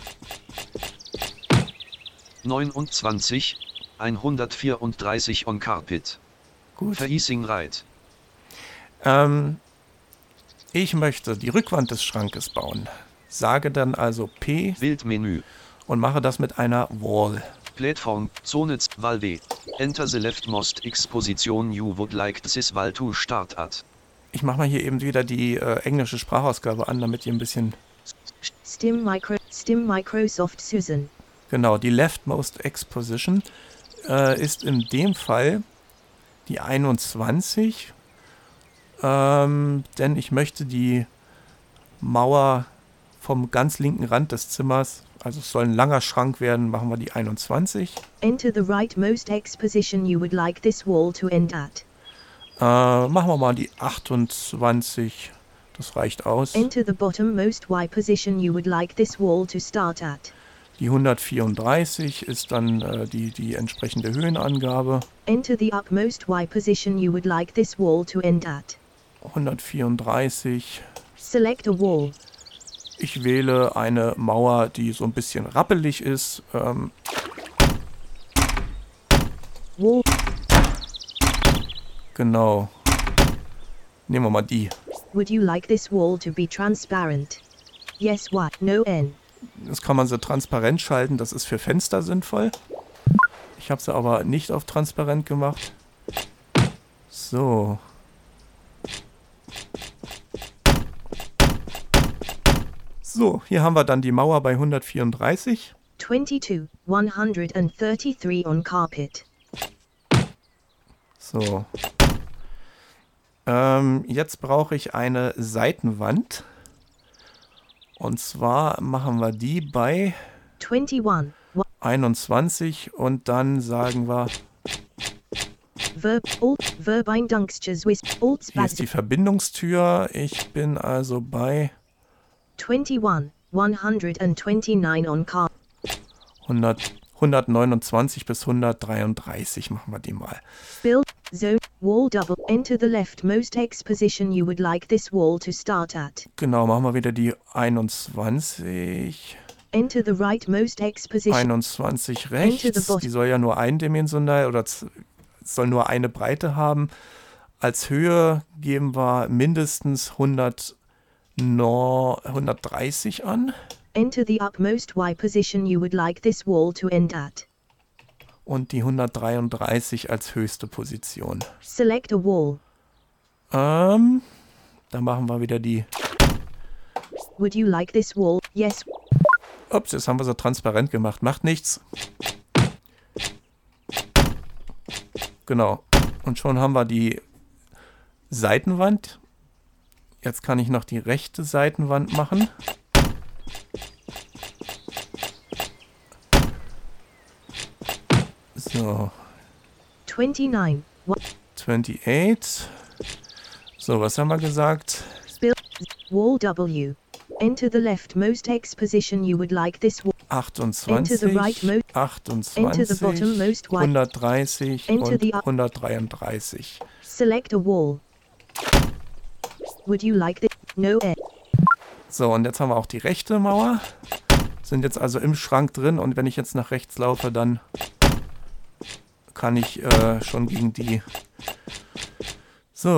29. 134 on Carpet. Gut. Facing right. Ähm, ich möchte die Rückwand des Schrankes bauen. Sage dann also P Bildmenü. und mache das mit einer Wall. Plattform, Zone Valve. Enter the leftmost X position you would like this wall to start at. Ich mache mal hier eben wieder die äh, englische Sprachausgabe an, damit ihr ein bisschen Stim Micro Stim Microsoft Susan. Genau, die leftmost Exposition äh, ist in dem Fall die 21, ähm, denn ich möchte die Mauer vom ganz linken Rand des Zimmers, also es soll ein langer Schrank werden, machen wir die 21. Enter the rightmost X position you would like this wall to end at. Äh, machen wir mal die 28, das reicht aus. Enter the bottommost Y position you would like this wall to start at. Die 134 ist dann äh, die, die entsprechende Höhenangabe. Enter the upmost Y position you would like this wall to end at. 134 Select a wall. Ich wähle eine Mauer, die so ein bisschen rappelig ist. Ähm, Wall. Genau. Nehmen wir mal die. Would you like this wall to be transparent? Yes, what? No, N. Jetzt kann man sie transparent schalten. Das ist für Fenster sinnvoll. Ich habe sie aber nicht auf transparent gemacht. So. So, hier haben wir dann die Mauer bei 134. 22, 133 on carpet. So. Ähm, jetzt brauche ich eine Seitenwand. Und zwar machen wir die bei 21, Wa- 21 und dann sagen wir, verb, alt, alt hier ist die Verbindungstür. Ich bin also bei 21, 129 on car, 100, 129 bis 133 machen wir die mal. build, Zone, wall double, enter the leftmost X position you would like this wall to start at. Genau, machen wir wieder die 21. Enter the rightmost X position. 21 Enter the rechts. Die soll ja nur eindimensional oder soll nur eine Breite haben. Als Höhe geben wir mindestens 100, no, 130 an. Enter the upmost Y position you would like this wall to end at. Und die 133 als höchste Position. Select a wall. Ähm, dann machen wir wieder die. Would you like this wall? Yes. Ups, jetzt haben wir so transparent gemacht. Macht nichts. Genau. Und schon haben wir die Seitenwand. Jetzt kann ich noch die rechte Seitenwand machen. So, 29. Wa- 28. So, was haben wir gesagt? Spill. Wall W. Enter the leftmost X position you would like this wall. 28, Enter the right mo- 28, Enter the bottommost white- 130 Enter und the up- 133. Select a wall. Would you like this? No air. So, und jetzt haben wir auch die rechte Mauer. Sind jetzt also im Schrank drin und wenn ich jetzt nach rechts laufe, dann kann ich äh, schon gegen die... So.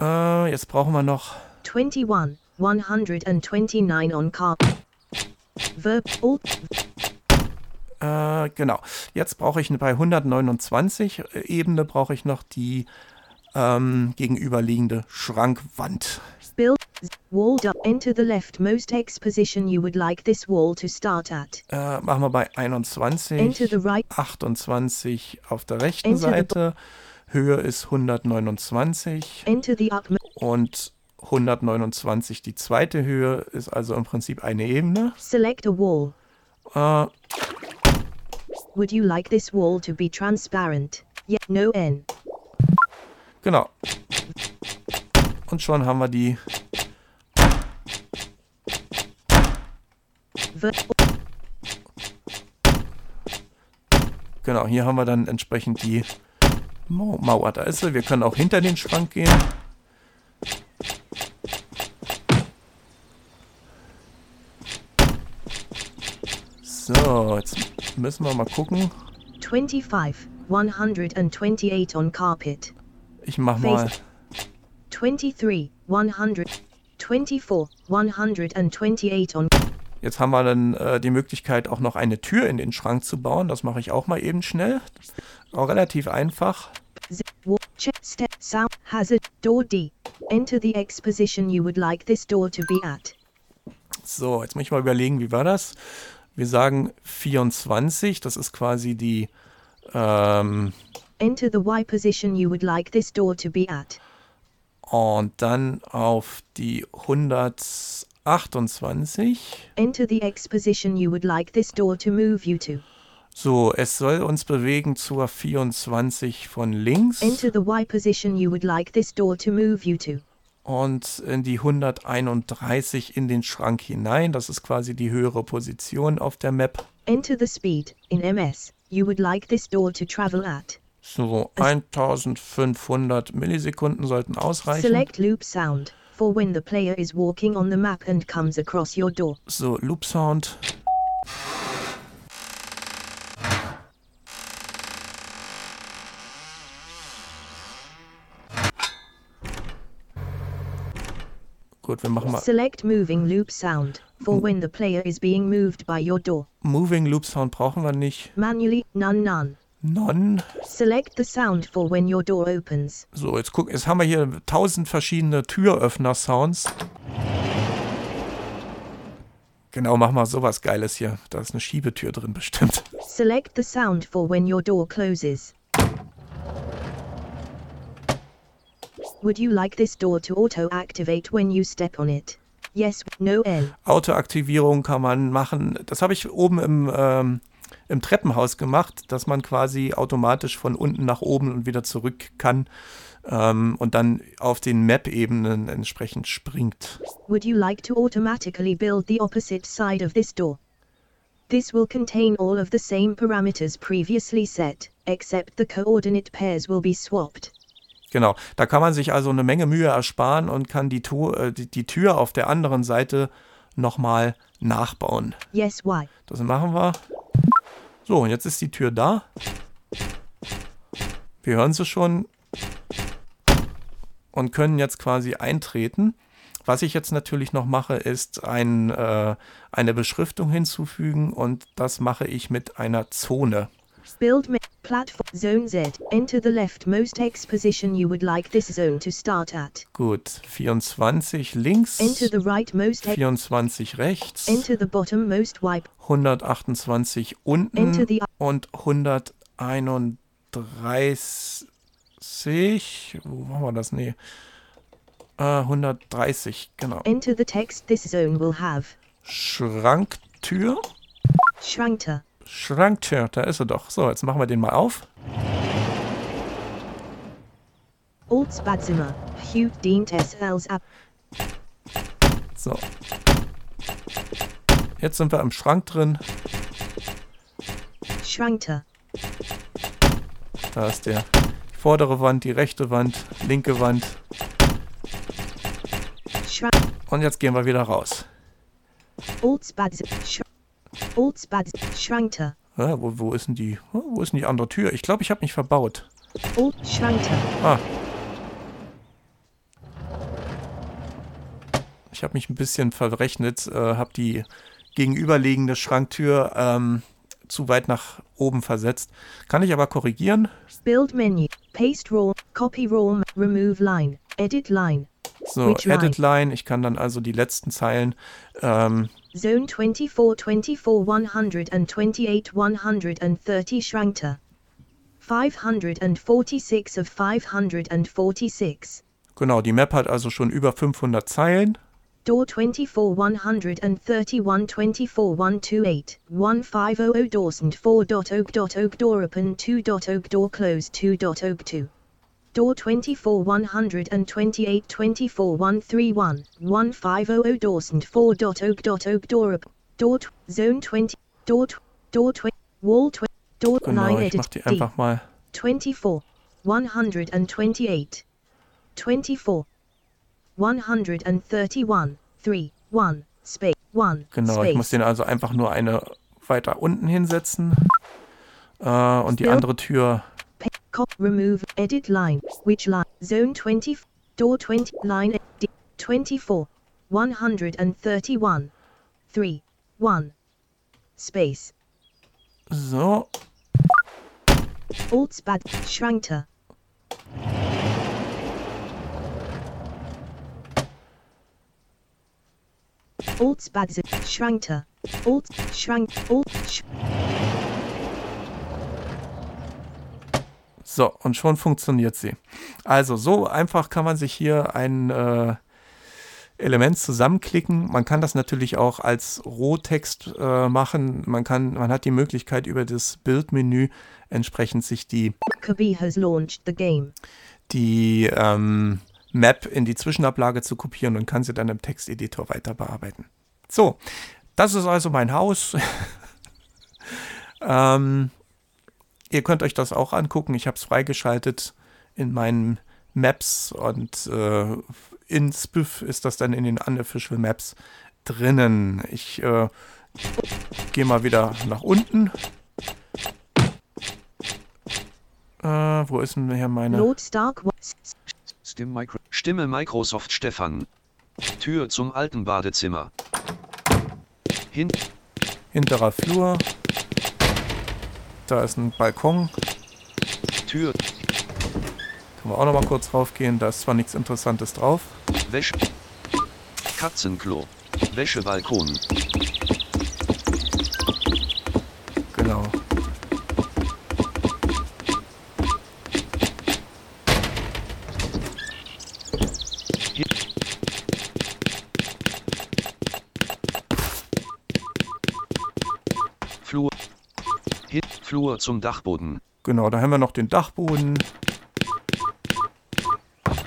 Äh, jetzt brauchen wir noch... 21. 129 on car. Verb. Alt. Äh, genau. Jetzt brauche ich bei 129 Ebene brauche ich noch die ähm, gegenüberliegende Schrankwand. Build. Wall. Du- enter the leftmost X position you would like this wall to start at. Äh, machen wir bei 21, Enter the right. 28 auf der rechten Enter Seite. Höhe ist 129 Enter the up. und 129 die zweite Höhe ist also im Prinzip eine Ebene. Select a wall. Äh, Would you like this wall to be transparent? Yeah. No N. genau. Und schon haben wir die Genau, hier haben wir dann entsprechend die Mau- Mauer. Da ist sie. Wir können auch hinter den Schrank gehen. So, jetzt müssen wir mal gucken. 25. 128 on carpet. Ich mach mal. 23. 100. 24. 128 on. Jetzt haben wir dann äh, die Möglichkeit, auch noch eine Tür in den Schrank zu bauen. Das mache ich auch mal eben schnell. Auch relativ einfach. Z- wall. Check. Step. Sound. Hazard. Door D. Enter the X position you would like this door to be at. So, jetzt muss ich mal überlegen, wie war das? Wir sagen 24, das ist quasi die ähm, Enter the Y position you would like this door to be at. Und dann auf die 128. Enter the X position you would like this door to move you to. So, es soll uns bewegen zur 24 von links Enter the Y position you would like this door to move you to. und in die 131 in den Schrank hinein. Das ist quasi die höhere Position auf der Map. Enter the speed, in ms, you would like this door to travel at. So, 1500 Millisekunden sollten ausreichen. Select loop sound, for when the player is walking on the map and comes across your door. So, Loop Sound. Gut, wir machen mal Select moving loop sound, for when the player is being moved by your door. Moving Loop Sound brauchen wir nicht. Manually, none none. Non. Select the sound for when your door opens. So, jetzt guck, jetzt haben wir hier tausend verschiedene Türöffner-Sounds. Genau, mach mal sowas Geiles hier. Da ist eine Schiebetür drin [LAUGHS] bestimmt. Select the sound for when your door closes. Would you like this door to auto activate when you step on it? Yes, no N. Autoaktivierung kann man machen. Das habe ich oben im, ähm, im Treppenhaus gemacht, dass man quasi automatisch von unten nach oben und wieder zurück kann ähm, und dann auf den Map-Ebenen entsprechend springt. Would you like to automatically build the opposite side of this door? This will contain all of the same parameters previously set. except the coordinate pairs will be swapped. Genau, da kann man sich also eine Menge Mühe ersparen und kann die, Tu- äh, die, die Tür auf der anderen Seite nochmal nachbauen. Yes, why? Das machen wir. So, und jetzt ist die Tür da. Wir hören sie schon und können jetzt quasi eintreten. Was ich jetzt natürlich noch mache, ist ein, äh, eine Beschriftung hinzufügen und das mache ich mit einer Zone. Build me platform zone Z. Enter the leftmost X position you would like this zone to start at. Gut, 24 links, Enter the rightmost X. 24 rechts, Enter the bottommost Y. 128 Enter unten the und 131. Wo machen wir das? Nee. Äh, 130, genau. Enter the text this zone will have. Schranktür. Schrankter. Schranktür, da ist er doch. So, jetzt machen wir den mal auf. Altsbadzimmer. Hugh dient SLs ab. So. Jetzt sind wir im Schrank drin. Schrankter. Da ist der die vordere Wand, die rechte Wand, linke Wand. Schrank. Und jetzt gehen wir wieder raus. Altsbadzimmer. Altsbad. Schrankter. Ja, wo, wo ist denn die? Wo ist denn die andere Tür? Ich glaube, ich habe mich verbaut. Alt Schrankter. Ah. Ich habe mich ein bisschen verrechnet, äh, habe die gegenüberliegende Schranktür ähm, zu weit nach oben versetzt. Kann ich aber korrigieren. Build menu. Paste raw. Copy raw. Remove line. Edit line. So? Edit Line. Ich kann dann also die letzten Zeilen. Ähm, Zone 24, 24, 128, 130 Schrankter. 546 of 546. genau, die Map hat also schon über 500 Zeilen. Door 24, 131, 24, 128, 1500 doors and 4 dot oak door open 2 dot oak door close 2 dot oak 2. Door 24, 128, 24, 131, 1500 doors and 4 dot oak dot oak door zone 20, door door 20, wall 20, door Genau, 9 ich mach edit die einfach mal. 24, 128, 24, 131, 3, 1, space, 1, Genau, ich muss space. den also einfach nur eine weiter unten hinsetzen. Äh, und die andere Tür cop, remove, edit line, which line, zone 20, door 20, line, D, 24, 131, 3, 1, space, so. Altsbad, Schrankter, Altsbad, Schrankter, Alt, Schrank, Alt, sch So, und schon funktioniert sie. Also, so einfach kann man sich hier ein äh, Element zusammenklicken. Man kann das natürlich auch als Rohtext äh, machen. Man, kann, man hat die Möglichkeit, über das Bildmenü entsprechend sich die, die ähm, Map in die Zwischenablage zu kopieren und kann sie dann im Texteditor weiter bearbeiten. So, das ist also mein Haus. [LAUGHS] ähm, ihr könnt euch das auch angucken. Ich habe es freigeschaltet in meinen Maps und äh, in Spiff ist das dann in den Unofficial Maps drinnen. Ich äh, gehe mal wieder nach unten. Äh, wo ist denn hier meine? Stimme Microsoft Stefan. Tür zum alten Badezimmer. Hin Hinterer Flur. Da ist ein Balkon. Tür, Können wir auch noch mal kurz raufgehen. Da ist zwar nichts Interessantes drauf. Wäsche. Katzenklo. Wäschebalkon. Flur zum Dachboden. Genau, da haben wir noch den Dachboden.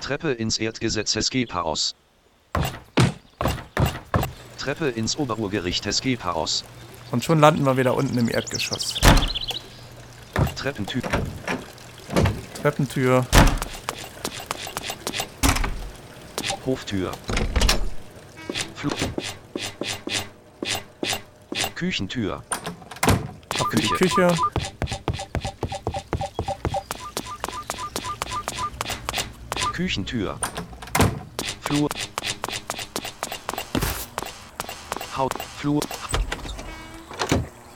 Treppe ins Erdgesetzesgeparos. Treppe ins Oberurgericht Esgeparos. Und schon landen wir wieder unten im Erdgeschoss. Treppentür, Treppentür, Hoftür. Flur. Küchentür. Ab in die Küche. Küche, Küchentür. Flur. Haut. Flur.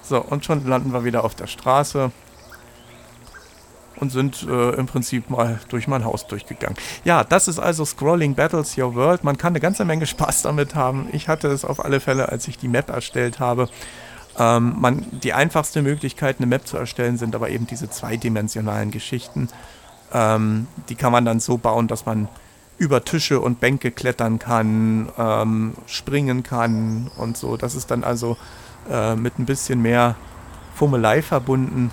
So, und schon landen wir wieder auf der Straße und sind äh, im Prinzip mal durch mein Haus durchgegangen. Ja, das ist also Scrolling Battles Your World. Man kann eine ganze Menge Spaß damit haben. Ich hatte es auf alle Fälle, als ich die Map erstellt habe. Ähm, man, die einfachste Möglichkeit, eine Map zu erstellen, sind aber eben diese zweidimensionalen Geschichten. Ähm, die kann man dann so bauen, dass man über Tische und Bänke klettern kann, ähm, springen kann und so. Das ist dann also äh, mit ein bisschen mehr Fummelei verbunden.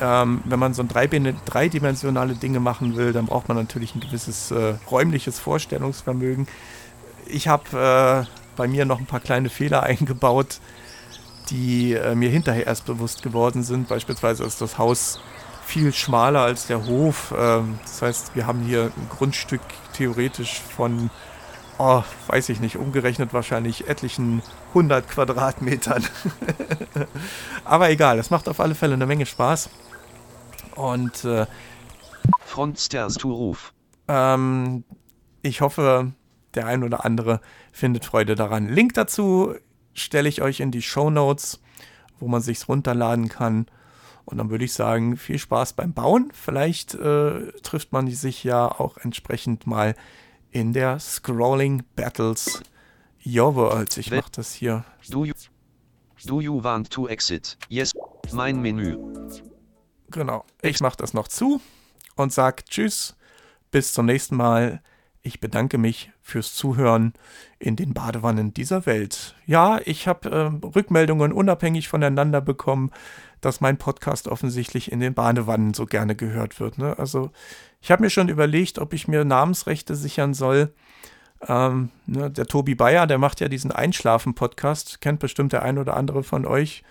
Ähm, wenn man so ein dreidimensionale Dinge machen will, dann braucht man natürlich ein gewisses äh, räumliches Vorstellungsvermögen. Ich habe äh, bei mir noch ein paar kleine Fehler [LAUGHS] eingebaut, die äh, mir hinterher erst bewusst geworden sind. Beispielsweise ist das Haus viel schmaler als der Hof. Ähm, das heißt, wir haben hier ein Grundstück theoretisch von, oh, weiß ich nicht, umgerechnet wahrscheinlich etlichen 100 Quadratmetern. [LAUGHS] Aber egal, das macht auf alle Fälle eine Menge Spaß. Und äh, Frontstairs to Roof. ähm, ich hoffe, der ein oder andere findet Freude daran. Link dazu stelle ich euch in die Show Notes, wo man sich's runterladen kann. Und dann würde ich sagen, viel Spaß beim Bauen. Vielleicht äh, trifft man sich ja auch entsprechend mal in der Scrolling Battles Your World. Ich mache das hier. Do you, do you want to exit? Yes. Mein Menü. Genau. Ich mache das noch zu und sage Tschüss. Bis zum nächsten Mal. Ich bedanke mich fürs Zuhören in den Badewannen dieser Welt. Ja, ich habe ähm, Rückmeldungen unabhängig voneinander bekommen, dass mein Podcast offensichtlich in den Badewannen so gerne gehört wird. Ne? Also ich habe mir schon überlegt, ob ich mir Namensrechte sichern soll. Ähm, ne, der Tobi Bayer, der macht ja diesen Einschlafen-Podcast, kennt bestimmt der ein oder andere von euch.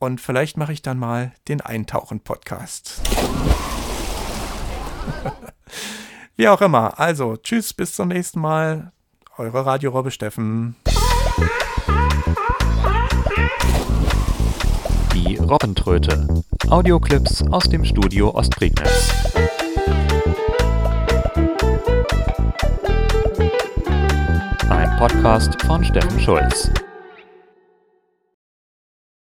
Und vielleicht mache ich dann mal den Eintauchen-Podcast. [LAUGHS] Wie auch immer. Also, tschüss, bis zum nächsten Mal. Eure Radio Robbe Steffen. Die Robbentröte. Audioclips aus dem Studio Ostprignitz. Ein Podcast von Steffen Schulz.